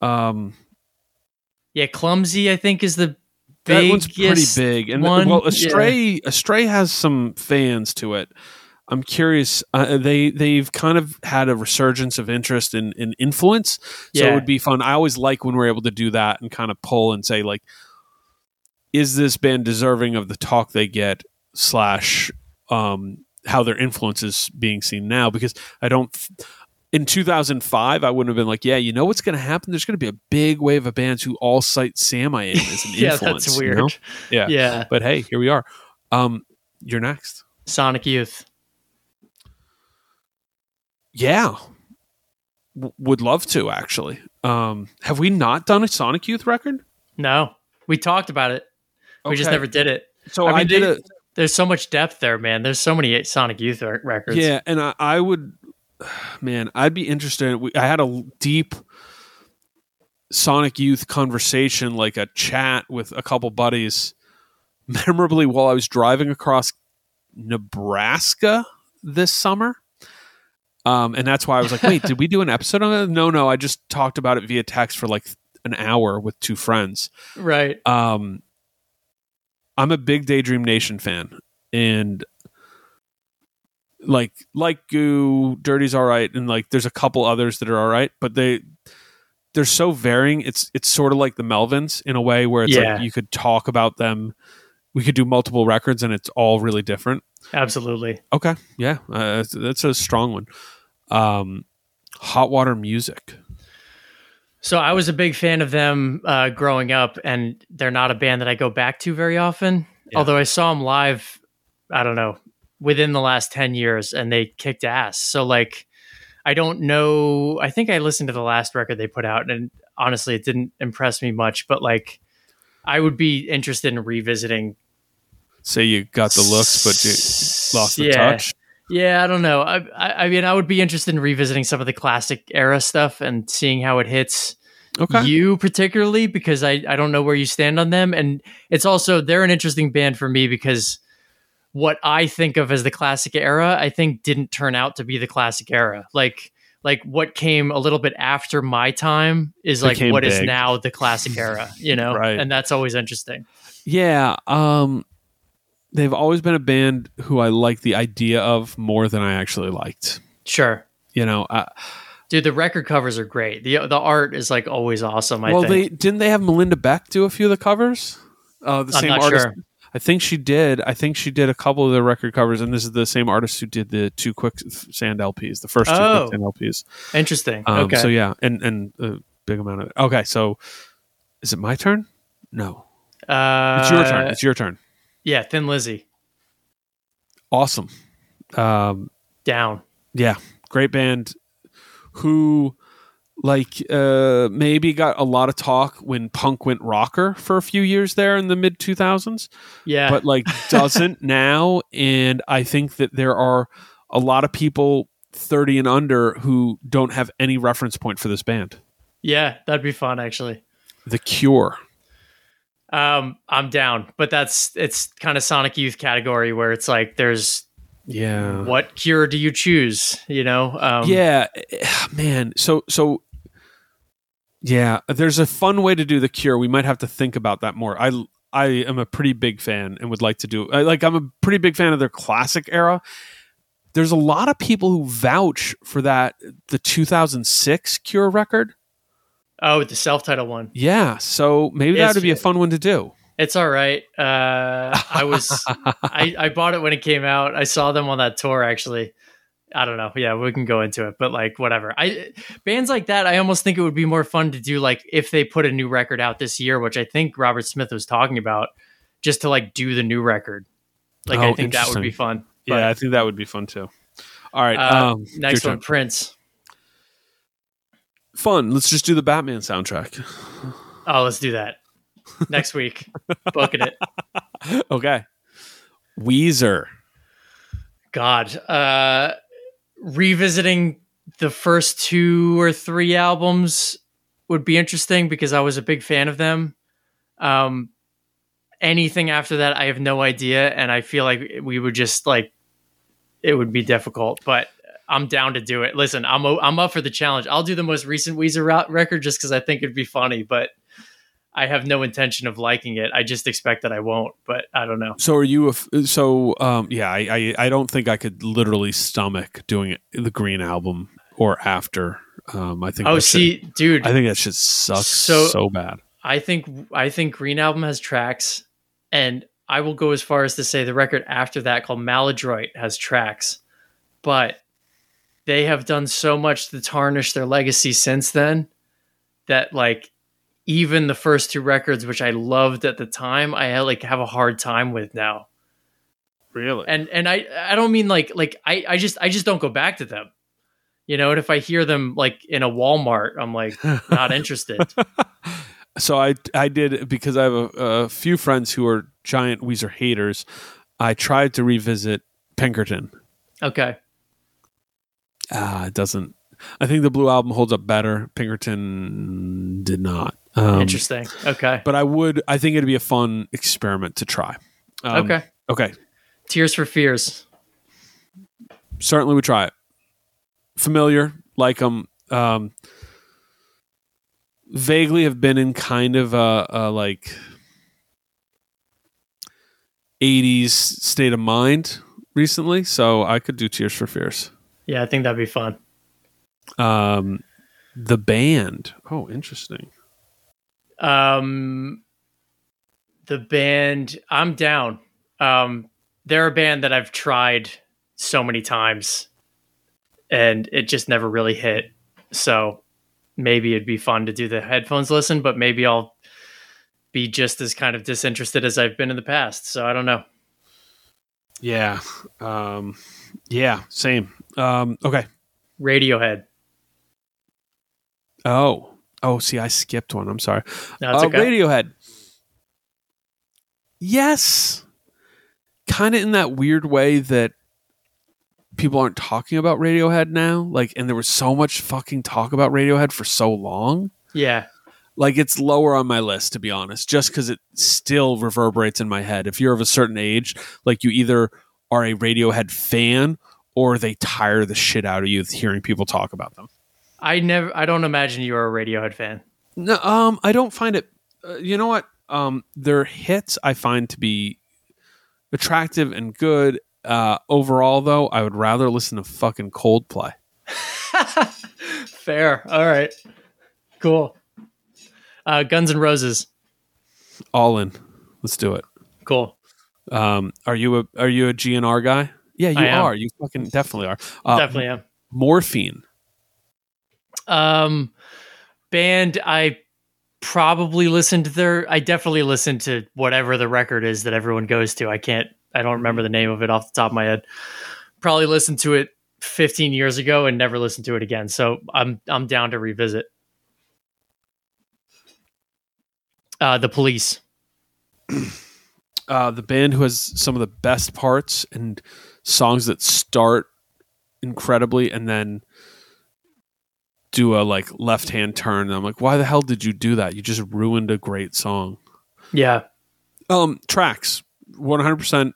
um, Yeah, Clumsy, I think, is the that one's pretty big. And one. well, Yeah. astray, astray has some fans to it. I'm curious. Uh, they they've kind of had a resurgence of interest in in influence, so it would be fun. I always like when we're able to do that and kind of pull and say like, is this band deserving of the talk they get? Slash, um, how their influence is being seen now? Because I don't. In 2005, I wouldn't have been like, yeah, you know what's going to happen? There's going to be a big wave of bands who all cite Samiam as an Yeah, influence. that's you weird. know? Yeah. Yeah. But hey, here we are. Um, you're next. Sonic Youth. Yeah. W- would love to actually. Um, have we not done a Sonic Youth record? No, we talked about it. We just never did it. So I I, mean, did they- a There's so much depth there, man. There's so many Sonic Youth re- records. yeah, and I, I would, man, I'd be interested. We, I had a deep Sonic Youth conversation, like a chat with a couple buddies, memorably while I was driving across Nebraska this summer. Um, and that's why I was like, wait, did we do an episode on it? No, no, I just talked about it via text for like an hour with two friends. Right. Um, I'm a big Daydream Nation fan, and like like Goo, Dirty's all right, and like there's a couple others that are all right, but they they're so varying. It's it's sort of like the Melvins in a way where it's Yeah. like you could talk about them. We could do multiple records, and it's all really different. Absolutely. Okay, yeah, uh, that's, that's a strong one. Um, hot water music. So I was a big fan of them uh, growing up, and they're not a band that I go back to very often. Yeah. Although I saw them live, I don't know, within the last ten years, and they kicked ass. So like, I don't know. I think I listened to the last record they put out, and honestly, it didn't impress me much. But like, I would be interested in revisiting. Say you got the looks, but you lost the Yeah. touch. Yeah, I don't know. I, I, I mean, I would be interested in revisiting some of the classic era stuff and seeing how it hits Okay, you particularly because I, I don't know where you stand on them and it's also they're an interesting band for me because what i think of as the classic era i think didn't turn out to be the classic era like like what came a little bit after my time is like Became what is big. now the classic era you know Right. and that's always interesting Yeah, um they've always been a band who I like the idea of more than I actually liked. sure You know, I, dude the record covers are great the the art is like always awesome i well, think they didn't they have Melinda Beck do a few of the covers? Uh, the I'm same not artist. sure. I think she did. I think she did a couple of the record covers, and this is the same artist who did the two quick sand LPs, the first two Oh. quicksand LPs. interesting Um, okay So yeah, and and a big amount of it. Okay, so is it my turn? No, uh, it's your turn. It's your turn. Yeah thin lizzy Awesome. Um, Down. yeah, great band who like uh maybe got a lot of talk when punk went rocker for a few years there in the mid 2000s Yeah. but like doesn't now and i think that there are a lot of people 30 and under who don't have any reference point for this band yeah, that'd be fun actually. the cure Um, I'm down, but that's it's kind of Sonic Youth category where it's like there's yeah what cure do you choose? You know? Um, yeah man so so yeah there's a fun way to do the cure we might have to think about that more i i am a pretty big fan and would like to do like i'm a pretty big fan of their classic era there's a lot of people who vouch for that the 2006 cure record Oh, the self-titled one. yeah so maybe that would be a fun one to do It's all right. Uh, I was I, I bought it when it came out. I saw them on that tour actually. I don't know. Yeah, we can go into it, but like whatever. I bands like that, I almost think it would be more fun to do like if they put a new record out this year, which I think Robert Smith was talking about, just to like do the new record. Like I Oh, think that would be fun. yeah i think that would be fun too all right Uh, um Next one, turn. Prince. Fun let's just do the batman soundtrack Oh, let's do that next week. Booking it. okay weezer God, uh, revisiting the first two or three albums would be interesting because I was a big fan of them. Um, anything after that, I have no idea, and I feel like we would just like it would be difficult. But I'm down to do it. Listen, I'm o- I'm up for the challenge. I'll do the most recent Weezer record just because I think it'd be funny, but. I have no intention of liking it. I just expect that I won't, but I don't know. So are you? A f- so um, yeah, I, I I don't think I could literally stomach doing it, the Green album or after. Um, I think. Oh, see, dude, I think that shit sucks So- so, bad. I think I think Green Album has tracks, and I will go as far as to say the record after that called Maladroit has tracks, but they have done so much to tarnish their legacy since then that like even the first two records, which I loved at the time, I like have a hard time with now. Really? And and I I don't mean like like I I just I just don't go back to them. You know, and if I hear them like in a Walmart, I'm like not interested. so I I did because I have a, a few friends who are giant Weezer haters. I tried to revisit Pinkerton. Okay. Ah, it doesn't. I think the Blue album holds up better. Pinkerton did not. Um, Interesting. Okay. But I would. I think it'd be a fun experiment to try. Um, okay. Okay. Tears for Fears. certainly we try it. Familiar, like them. Um, vaguely have been in kind of a, a like '80s state of mind recently, so I could do Tears for Fears. Yeah, I think that'd be fun. Um, the band. Oh, interesting. Um, the band, I'm down. Um, they're a band that I've tried so many times, and it just never really hit. So maybe it'd be fun to do the headphones listen, but maybe I'll be just as kind of disinterested as I've been in the past. So I don't know. Yeah. Um, yeah. Same. Um, okay. Radiohead. Oh. Oh, see, I skipped one. I'm sorry. No, it's uh, okay. Radiohead. Yes. Kind of in that weird way that people aren't talking about Radiohead now. Like, and there was so much fucking talk about Radiohead for so long. yeah. Like, it's lower on my list, to be honest, just because it still reverberates in my head. If you're of a certain age, like, you either are a Radiohead fan or they tire the shit out of you hearing people talk about them. I never, I don't imagine you're a Radiohead fan. No, um, I don't find it. Uh, you know what? Um, their hits I find to be attractive and good. Uh, overall, though, I would rather listen to fucking Coldplay. Fair. All right. Cool. Uh, Guns and Roses. All in. Let's do it. Cool. Um, are you a are you a GNR guy? Yeah, you are. You fucking definitely are. Uh, Definitely am. Morphine. Um, band I probably listened to their. I definitely listened to whatever the record is that everyone goes to. I can't. I don't remember the name of it off the top of my head. probably listened to it 15 years ago and never listened to it again. So I'm I'm down to revisit. Uh, the police. uh, the band who has some of the best parts and songs that start incredibly and then do a like left hand turn. And I'm like, why the hell did you do that? You just ruined a great song. Yeah. Um, tracks, 100. percent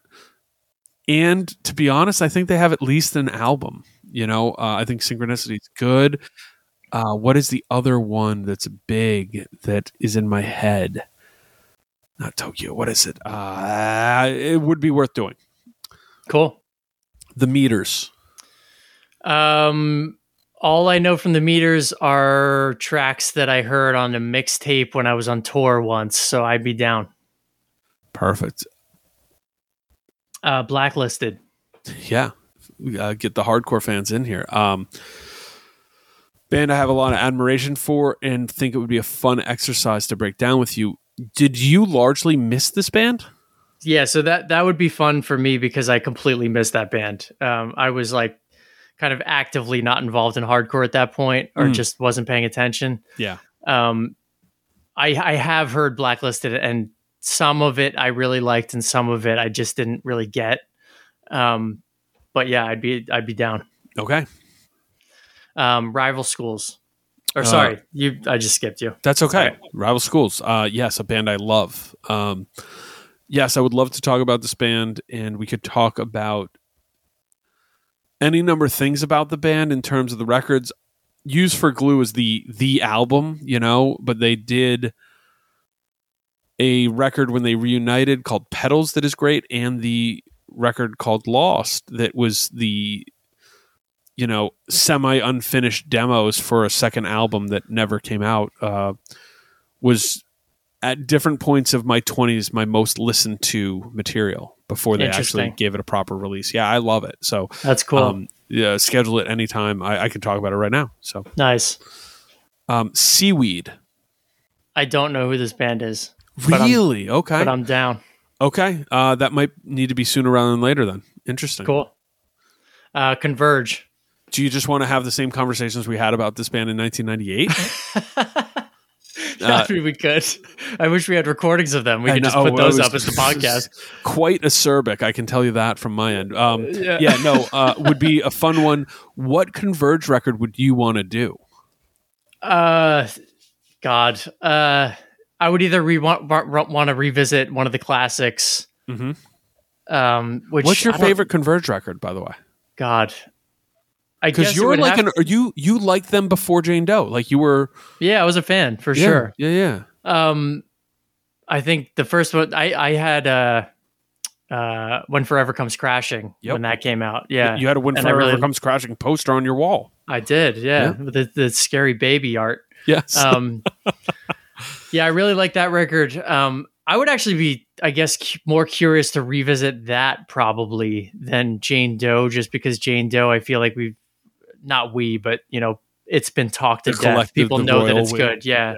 And to be honest, I think they have at least an album. You know, uh, I think Synchronicity is good. Uh, what is the other one that's big that is in my head? Not Tokyo. What is it? Uh, it would be worth doing. Cool. The meters. Um, all I know from the meters are tracks that I heard on a mixtape when I was on tour once. So I'd be down. Perfect. Uh, blacklisted. Yeah, gotta get the hardcore fans in here. Um, band I have a lot of admiration for and think it would be a fun exercise to break down with you. Did you largely miss this band? Yeah, so that that would be fun for me because I completely missed that band. Um, I was like kind of actively not involved in hardcore at that point, or Mm. just wasn't paying attention. Yeah. Um, I I have heard blacklisted, and some of it I really liked, and some of it I just didn't really get. Um, but yeah, I'd be I'd be down. Okay, Um, rival schools, or Uh, sorry, you I just skipped you. that's okay. Rival Schools. Uh, yes, a band I love. Um, yes, I would love to talk about this band, and we could talk about any number of things about the band in terms of the records. Use for Glue is the the album, you know, but they did a record when they reunited called Pedals that is great, and the record called Lost that was the you know semi unfinished demos for a second album that never came out. Uh, was at different points of my 20s my most listened to material before they actually gave it a proper release. Yeah, I love it. So That's cool. um, yeah, schedule it anytime. I, I can talk about it right now. So, nice. um, seaweed. I don't know who this band is, But Really? okay. but I'm down. okay. Uh, that might need to be sooner rather than later. Then interesting. Cool. Uh, Converge. Do you just want to have the same conversations we had about this band in 1998? I mean, we could. I wish we had recordings of them. We Uh, I could just put those was- up as the podcast. Quite acerbic, I can tell you that from my end. Um, Yeah. yeah, no, uh, would be a fun one. What Converge record would you want to do? Uh, God. Uh, I would either re- want, want to revisit one of the classics. Mhm. Um, which What's your favorite Converge record, by the way? God. I guess you're like an you you liked them before Jane Doe, like you were yeah, I was a fan for yeah, sure. Yeah, yeah. Um, I think the first one I I had uh, uh, when Forever Comes Crashing Yep. when that came out. Yeah, You had a When And Forever really- Comes Crashing poster on your wall. I did. Yeah, Yeah. the, the scary baby art. Yes. Um, yeah, I really like that record. Um, I would actually be, I guess, cu- more curious to revisit that probably than Jane Doe, just because Jane Doe, I feel like we've not we, but you know, it's been talked to The death. People know that it's we. good. Yeah.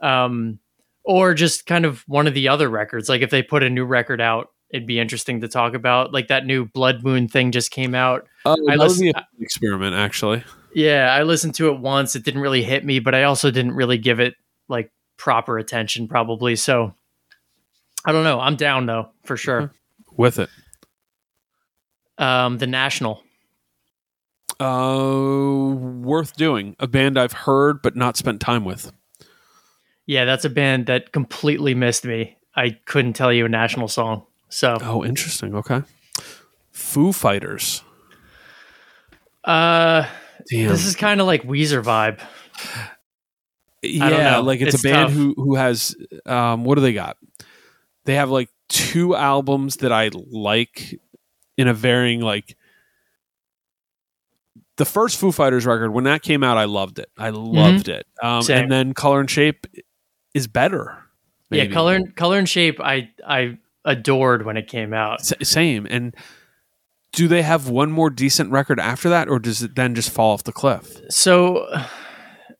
Um, or just kind of one of the other records. Like if they put a new record out, it'd be interesting to talk about. Like that new Blood Moon thing just came out. Oh, I that listen- experiment, actually. Yeah, I listened to it once. It didn't really hit me, but I also didn't really give it like proper attention, probably. So I don't know. I'm down though, for sure. With it. Um, the National. Uh, worth doing. A band I've heard but not spent time with. Yeah, that's a band that completely missed me. I couldn't tell you a national song. So Oh, interesting. Okay. Foo Fighters. uh, Damn. this is kind of like Weezer vibe. yeah, like it's, It's a band tough. who who has um what do they got? They have like two albums that I like in a varying like the first Foo Fighters record when that came out I loved it. I loved it. Um Mm-hmm. And then Color and Shape is better. Yeah, color and color and shape. I I adored when it came out. S- same and do they have one more decent record after that or does it then just fall off the cliff? So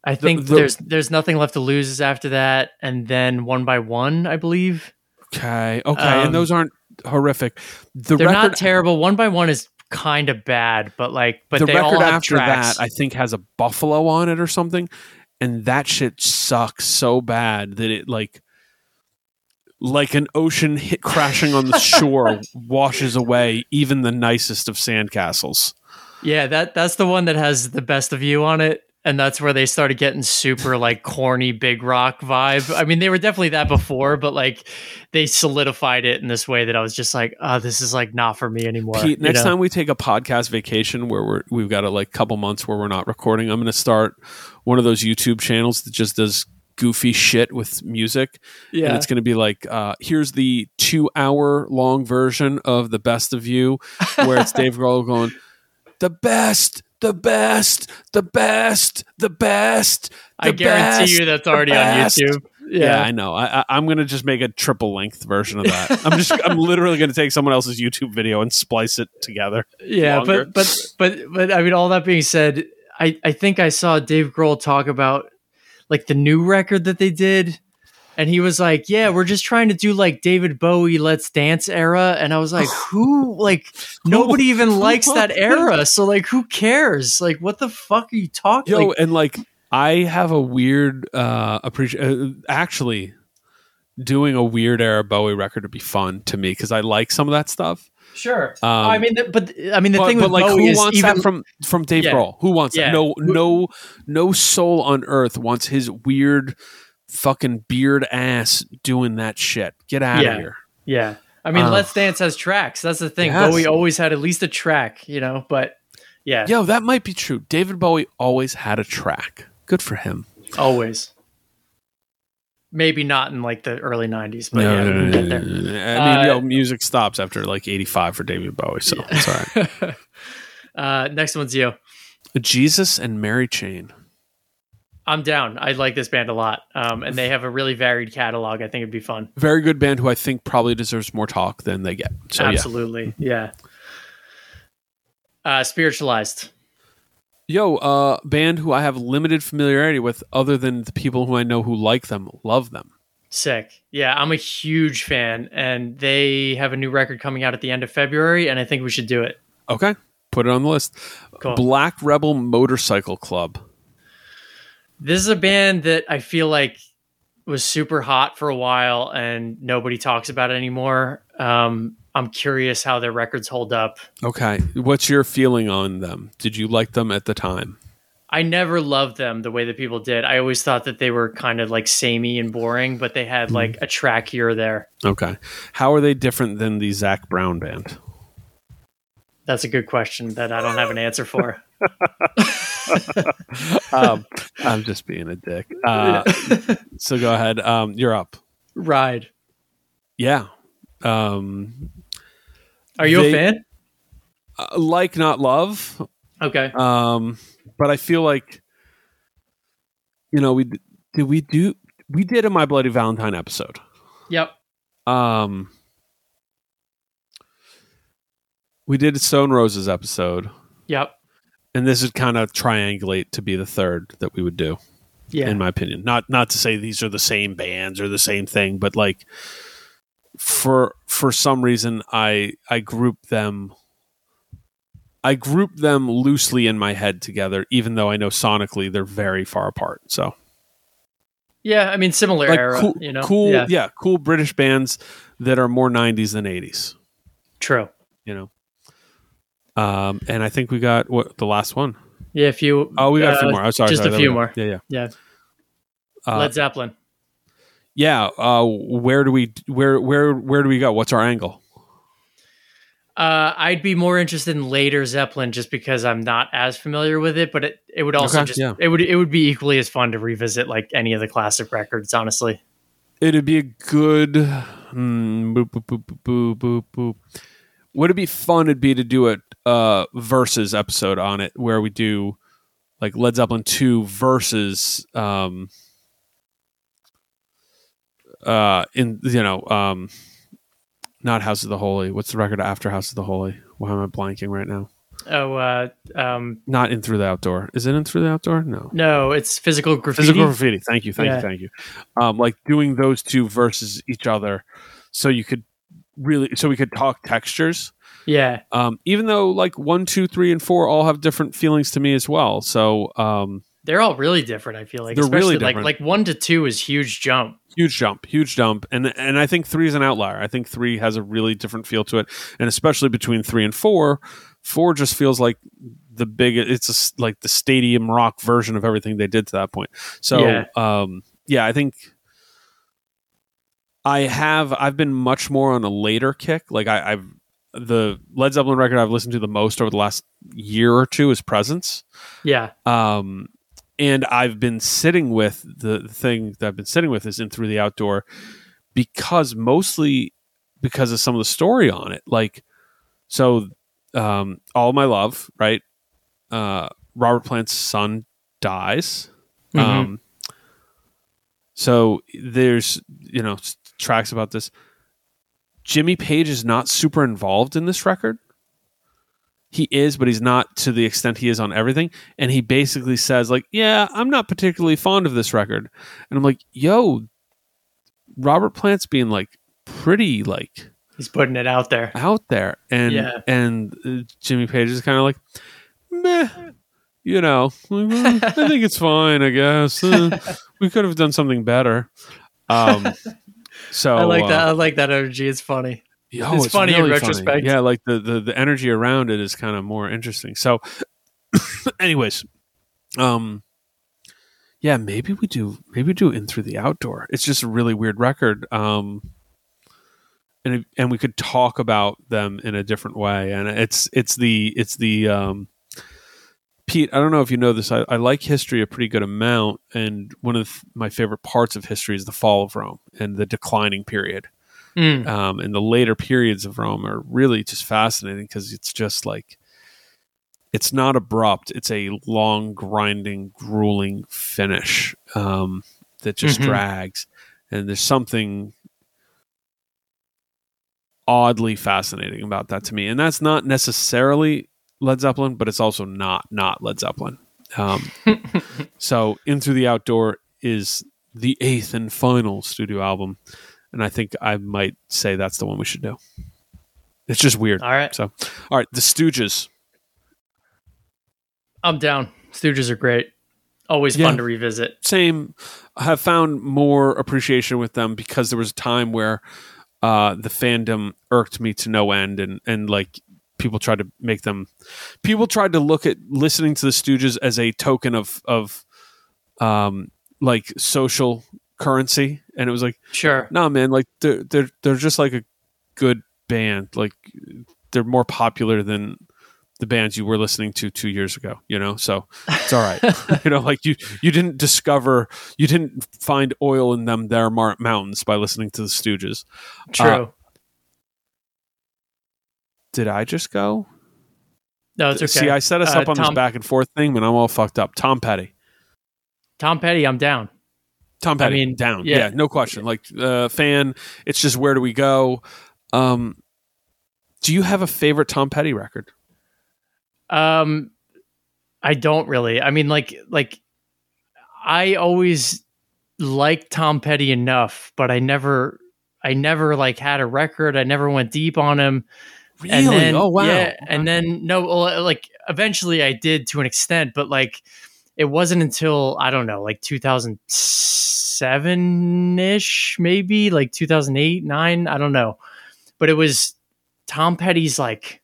I think the- there's there's nothing left to lose after that, and then one by one, I believe. Okay. Okay, Um, and those aren't horrific. The They're record not terrible. One by one is kind of bad, but like, but the they all record after tracks. that, I think, has a buffalo on it or something, and that shit sucks so bad that it like, like an ocean hit crashing on the shore washes away even the nicest of sandcastles. yeah, that that's the one that has the best of you on it. And that's where they started getting super like corny big rock vibe. I mean, they were definitely that before, but like they solidified it in this way that I was just like, oh, this is like not for me anymore. Pete, you next know? time we take a podcast vacation where we're we've got a like couple months where we're not recording, I'm going to start one of those YouTube channels that just does goofy shit with music, and yeah, it's going to be like, uh, here's the two hour long version of the best of you, where it's Dave Grohl going, the best, the best, the best, the best. I the guarantee best, you that's already on. YouTube. Yeah, Yeah, I know. I, I, I'm going to just make a triple length version of that. I'm just, I'm literally going to take someone else's YouTube video and splice it together. yeah, longer. but but but but I mean, all that being said, I I think I saw Dave Grohl talk about like the new record that they did, and he was like, "Yeah, we're just trying to do like David Bowie Let's Dance era," and I was like, "Who? Like nobody even likes that era, so like who cares? Like what the fuck are you talking? Yo, like, and like I have a weird uh appreciate uh, actually doing a weird era Bowie record would be fun to me because I like some of that stuff. sure. Um, I mean, but I mean, the but, thing but with like, Bowie who is wants even that from from Dave Yeah. Grohl? Who wants Yeah. that? No, no, no soul on earth wants his weird fucking beard ass doing that shit. Get out Yeah. of here. Yeah. I mean, Let's Dance has tracks. That's the thing. Yes. Bowie always had at least a track, you know, but yeah, Yo, that might be true. David Bowie always had a track. Good for him. always. Maybe not in like the early 90s, but yeah, we can get there. I mean, Uh, yo, music stops after like 85 for David Bowie, so it's all right. uh, next one's you. Jesus and Mary Chain. I'm down. I like this band a lot. Um, and they have a really varied catalog. I think it'd be fun. Very good band who I think probably deserves more talk than they get. So Absolutely. Yeah. Uh, spiritualized. yeah. Yo, uh band who I have limited familiarity with other than the people who I know who like them, love them. Sick. Yeah, I'm a huge fan. And they have a new record coming out at the end of February. And I think we should do it. Okay. Put it on the list. Cool. Black Rebel Motorcycle Club. This is a band that I feel like was super hot for a while and nobody talks about it anymore. Um, I'm curious how their records hold up. Okay. What's your feeling on them? Did you like them at the time? I never loved them the way that people did. I always thought that they were kind of like samey and boring, but they had like a track here or there. Okay. How are they different than the Zac Brown band? That's a good question that I don't have an answer for. um, I'm just being a dick. Uh, so go ahead. Um, you're up. Ride. Yeah. Um, Are you They- a fan? uh, like not love. Okay. Um, but I feel like, you know, we did we do we did a My Bloody Valentine episode. Yep. Um, we did a Stone Roses episode, Yep. And this would kind of triangulate to be the third that we would do. Yeah. in my opinion. Not not to say these are the same bands or the same thing, but like for for some reason I I group them I group them loosely in my head together, even though I know sonically they're very far apart. So yeah. I mean, similar like era, cool, you know? cool, Yeah. yeah. cool British bands that are more '90s than '80s. True. You know, um, and I think we got what the last one. Yeah. a few. Oh, we got a few uh, more. I'm sorry, just sorry, a few more. Yeah, yeah. Yeah. Uh, Led Zeppelin. yeah. Uh, where do we where where where do we go? What's our angle? Uh, I'd be more interested in later Zeppelin just because I'm not as familiar with it, but it, it would also Okay, just yeah. it would it would be equally as fun to revisit like any of the classic records, honestly. It'd be a good. Hmm, boop, boop, boop, Would it be fun? It'd be to do a uh, versus episode on it where we do like Led Zeppelin two versus um uh in you know um not House of the Holy. What's the record after House of the Holy? Why am I blanking right now? Oh, uh, um, Not in through the outdoor. Is it in through the outdoor? No. no, it's physical graffiti. Physical graffiti. Thank you, thank Yeah. you, thank you. Um, like doing those two versus each other, so you could really, so we could talk textures. Yeah. Um, even though like one, two, three, and four all have different feelings to me as well. So um, They're all really different, I feel like. They're really Especially like different. like one to two is huge jump. huge jump, huge jump, and and I think three is an outlier. I think three has a really different feel to it, and especially between three and four, four just feels like the big. It's a like the stadium rock version of everything they did to that point. So Yeah. um, yeah, I think. I have I've been much more on a later kick. Like I, I've the Led Zeppelin record I've listened to the most over the last year or two is Presence. Yeah. Um, and I've been sitting with the, the thing that I've been sitting with is in through the outdoor because mostly because of some of the story on it. Like, so, um, all my love, right? Uh, Robert Plant's son dies. Mhm. Um, so there's, you know, tracks about this. Jimmy Page is not super involved in this record. He is, but he's not to the extent he is on everything. And he basically says, like, yeah, I'm not particularly fond of this record. And I'm like, yo, Robert Plant's being like pretty like He's putting it out there. out there. And Yeah. and uh, Jimmy Page is kind of like, meh, you know, like, well, I think it's fine, I guess. Uh, we could have done something better. Um, so I like uh, that. I like that energy. It's funny. Yo, It's funny in retrospect. Yeah, like the, the the energy around it is kind of more interesting. So, anyways, um, yeah, maybe we do maybe we do in through the outdoor. It's just a really weird record. Um, and it, and we could talk about them in a different way. And it's it's the it's the um, Pete. I don't know if you know this. I, I like history a pretty good amount, and one of my favorite parts of history is the fall of Rome and the declining period Mm. um, and the later periods of Rome are really just fascinating because it's just like it's not abrupt; it's a long, grinding, grueling finish um, that just Mhm. drags, and there's something oddly fascinating about that to me. And that's not necessarily Led Zeppelin, but it's also not not Led Zeppelin. Um, so, In Through the Out Door is the eighth and final studio album, and I think I might say that's the one we should do. It's just weird. All right. So, all right, the Stooges. I'm down. Stooges are great. Always Yeah. fun to revisit. Same. I have found more appreciation with them because there was a time where uh, the fandom irked me to no end, and and like people tried to make them. People tried to look at listening to the Stooges as a token of of um like social currency, and it was like Sure. no man like they're they're they're just like a good band like they're more popular than the bands you were listening to two years ago you know so it's all right you know like you you didn't discover you didn't find oil in them there mar- mountains by listening to the stooges True. Did i just go no, it's okay. see i set us Uh, up on this back and forth thing but i'm all fucked up tom petty Tom Petty, I'm down. tom petty mean, down yeah. yeah. no question like uh fan it's just where do we go um do you have a favorite tom petty record Um, I don't really. I mean, like, like I always liked Tom Petty enough, but I never, I never like had a record. I never went deep on him. Really? And then, oh wow! Yeah, and then no, well, like eventually I did to an extent, but like it wasn't until I don't know, like 2007 ish, maybe like 2008, nine, I don't know, but it was Tom Petty's like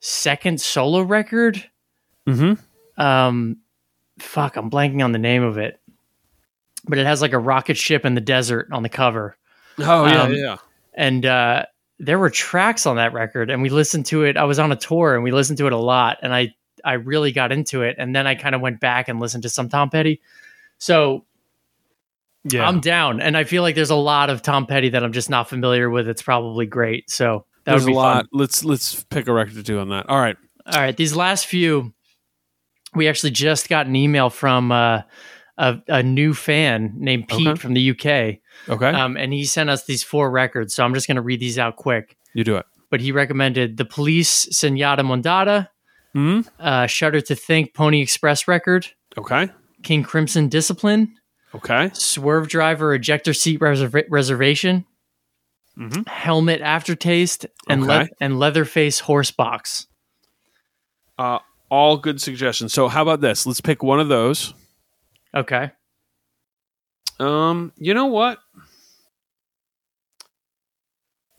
second solo record. hmm Um, fuck, I'm blanking on the name of it, but it has like a rocket ship in the desert on the cover Oh yeah, Um, yeah. and uh, there were tracks on that record and we listened to it i was on a tour and we listened to it a lot and i i really got into it and then i kind of went back and listened to some tom petty so Yeah. i'm down and i feel like there's a lot of tom petty that i'm just not familiar with it's probably great so that There's a lot. fun. Let's let's pick a record to do on that. All right. all right these last few we actually just got an email from uh, a, a new fan named pete Okay. from the uk Okay. um, and he sent us these four records so i'm just going to read these out quick you do it. but he recommended The Police, Zenyatta Mondatta, Hmm. uh, Shudder to Think, Pony Express record, Okay. King Crimson Discipline, Okay. Swervedriver, Ejector Seat Reserva- Reservation, Mhm. helmet aftertaste, and le- Okay. and Leatherface horse box. Uh, all good suggestions. So how about this? Let's pick one of those. Okay. Um, you know what?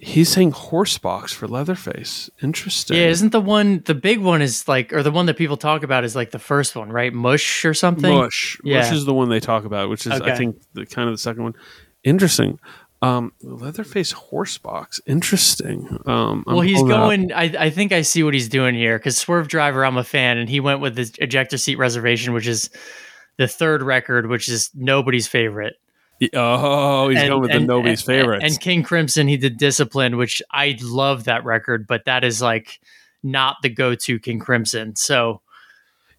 He's saying horse box for Leatherface. Interesting. Yeah, isn't the one the big one is like or the one that people talk about is like the first one, right? Mush or something? Mush. Mush Yeah. is the one they talk about, which is I think the kind of the second one. Interesting. Um, Leatherface horse box. Interesting. Um, Well, he's pulling it up. going. I, I think I see what he's doing here because Swervedriver, I'm a fan, and he went with the ejector seat reservation, which is the third record, which is nobody's favorite. Oh, he's And- going with and- the nobody's and- favorites. And King Crimson, he did Discipline, which I love that record, but that is like not the go-to King Crimson. So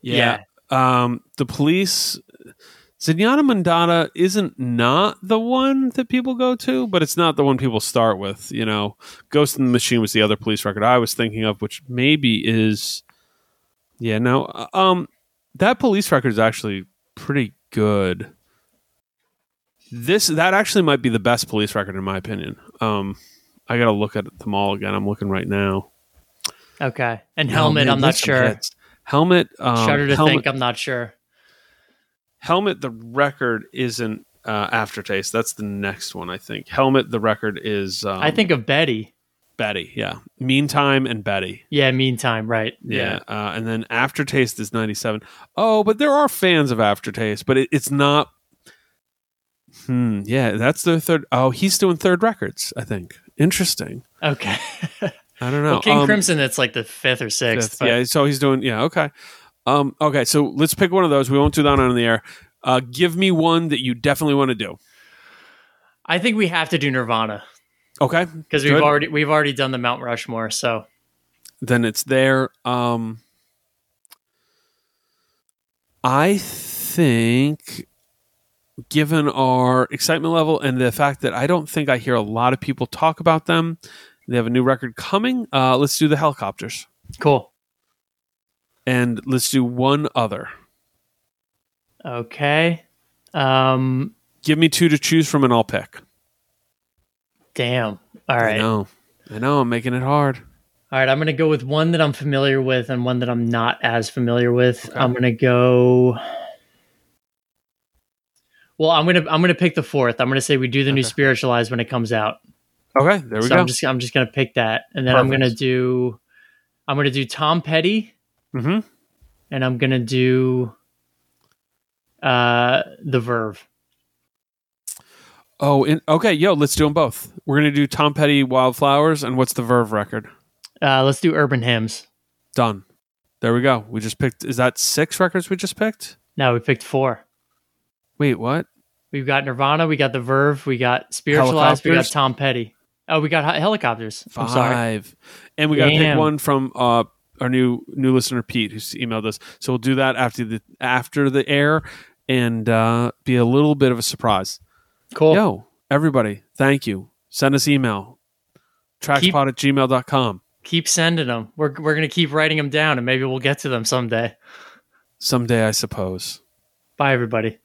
yeah. Um, the police. Zenyatta Mondatta isn't not the one that people go to, but it's not the one people start with. You know, Ghost in the Machine was the other police record I was thinking of, which maybe is. Yeah, no. uh, Um, that police record is actually pretty good. This that actually might be the best police record in my opinion. Um, I got to look at them all again. I'm looking right now. okay, and Helmet, man, I'm not sure. Helmet. Um, Shudder to helmet, think, I'm not sure. Helmet, the record isn't uh, Aftertaste. That's the next one, I think. Helmet, the record is. Um, I think of Betty. Betty. Yeah. Meantime and Betty. Yeah, Meantime, right? Yeah. Uh, and then Aftertaste is 97. Oh, but there are fans of Aftertaste, but it, it's not. Hmm. Yeah. That's their third. Oh, he's doing third records, I think. Interesting. Okay. I don't know. well, King Um, Crimson, that's like the fifth or sixth. fifth. Yeah. So he's doing. Yeah. Okay. Um, okay. So let's pick one of those. We won't do that on the air. Uh, give me one that you definitely want to do. I think we have to do Nirvana Okay. because we've already we've already done the Mount Rushmore. So then it's there. Um, I think, given our excitement level and the fact that I don't think I hear a lot of people talk about them, they have a new record coming. Uh, let's do the Hellacopters, cool. and let's do one other. Okay. Um. Give me two to choose from, and I'll pick. Damn. All right. I know, I know, I'm making it hard. All right. I'm gonna go with one that I'm familiar with and one that I'm not as familiar with. I'm gonna go. Well, I'm gonna I'm gonna pick the fourth. I'm gonna say we do the new Spiritualized when it comes out. Okay, there we so go. I'm just I'm just gonna pick that, and then I'm gonna do I'm gonna do Tom Petty, mm-hmm. and I'm gonna do uh the Verve. Oh, in, okay, yo, let's do them both. We're gonna do Tom Petty, Wildflowers, and what's the Verve record? Uh, let's do Urban Hymns. Done. There we go. We just picked. Is that six records we just picked? No, we picked four. Wait, what? We've got Nirvana, we got the Verve, we got Spiritualized, we got Tom Petty. Oh, we got hel- Hellacopters. I'm sorry. Five. And we got to pick one from uh, our new new listener Pete, who's emailed us. So we'll do that after the after the air, and uh, be a little bit of a surprise. Cool. Yo, everybody, thank you. Send us email. TracksPod at gmail.com. Keep sending them. We're we're gonna keep writing them down, and maybe we'll get to them someday. Someday, I suppose. Bye, everybody.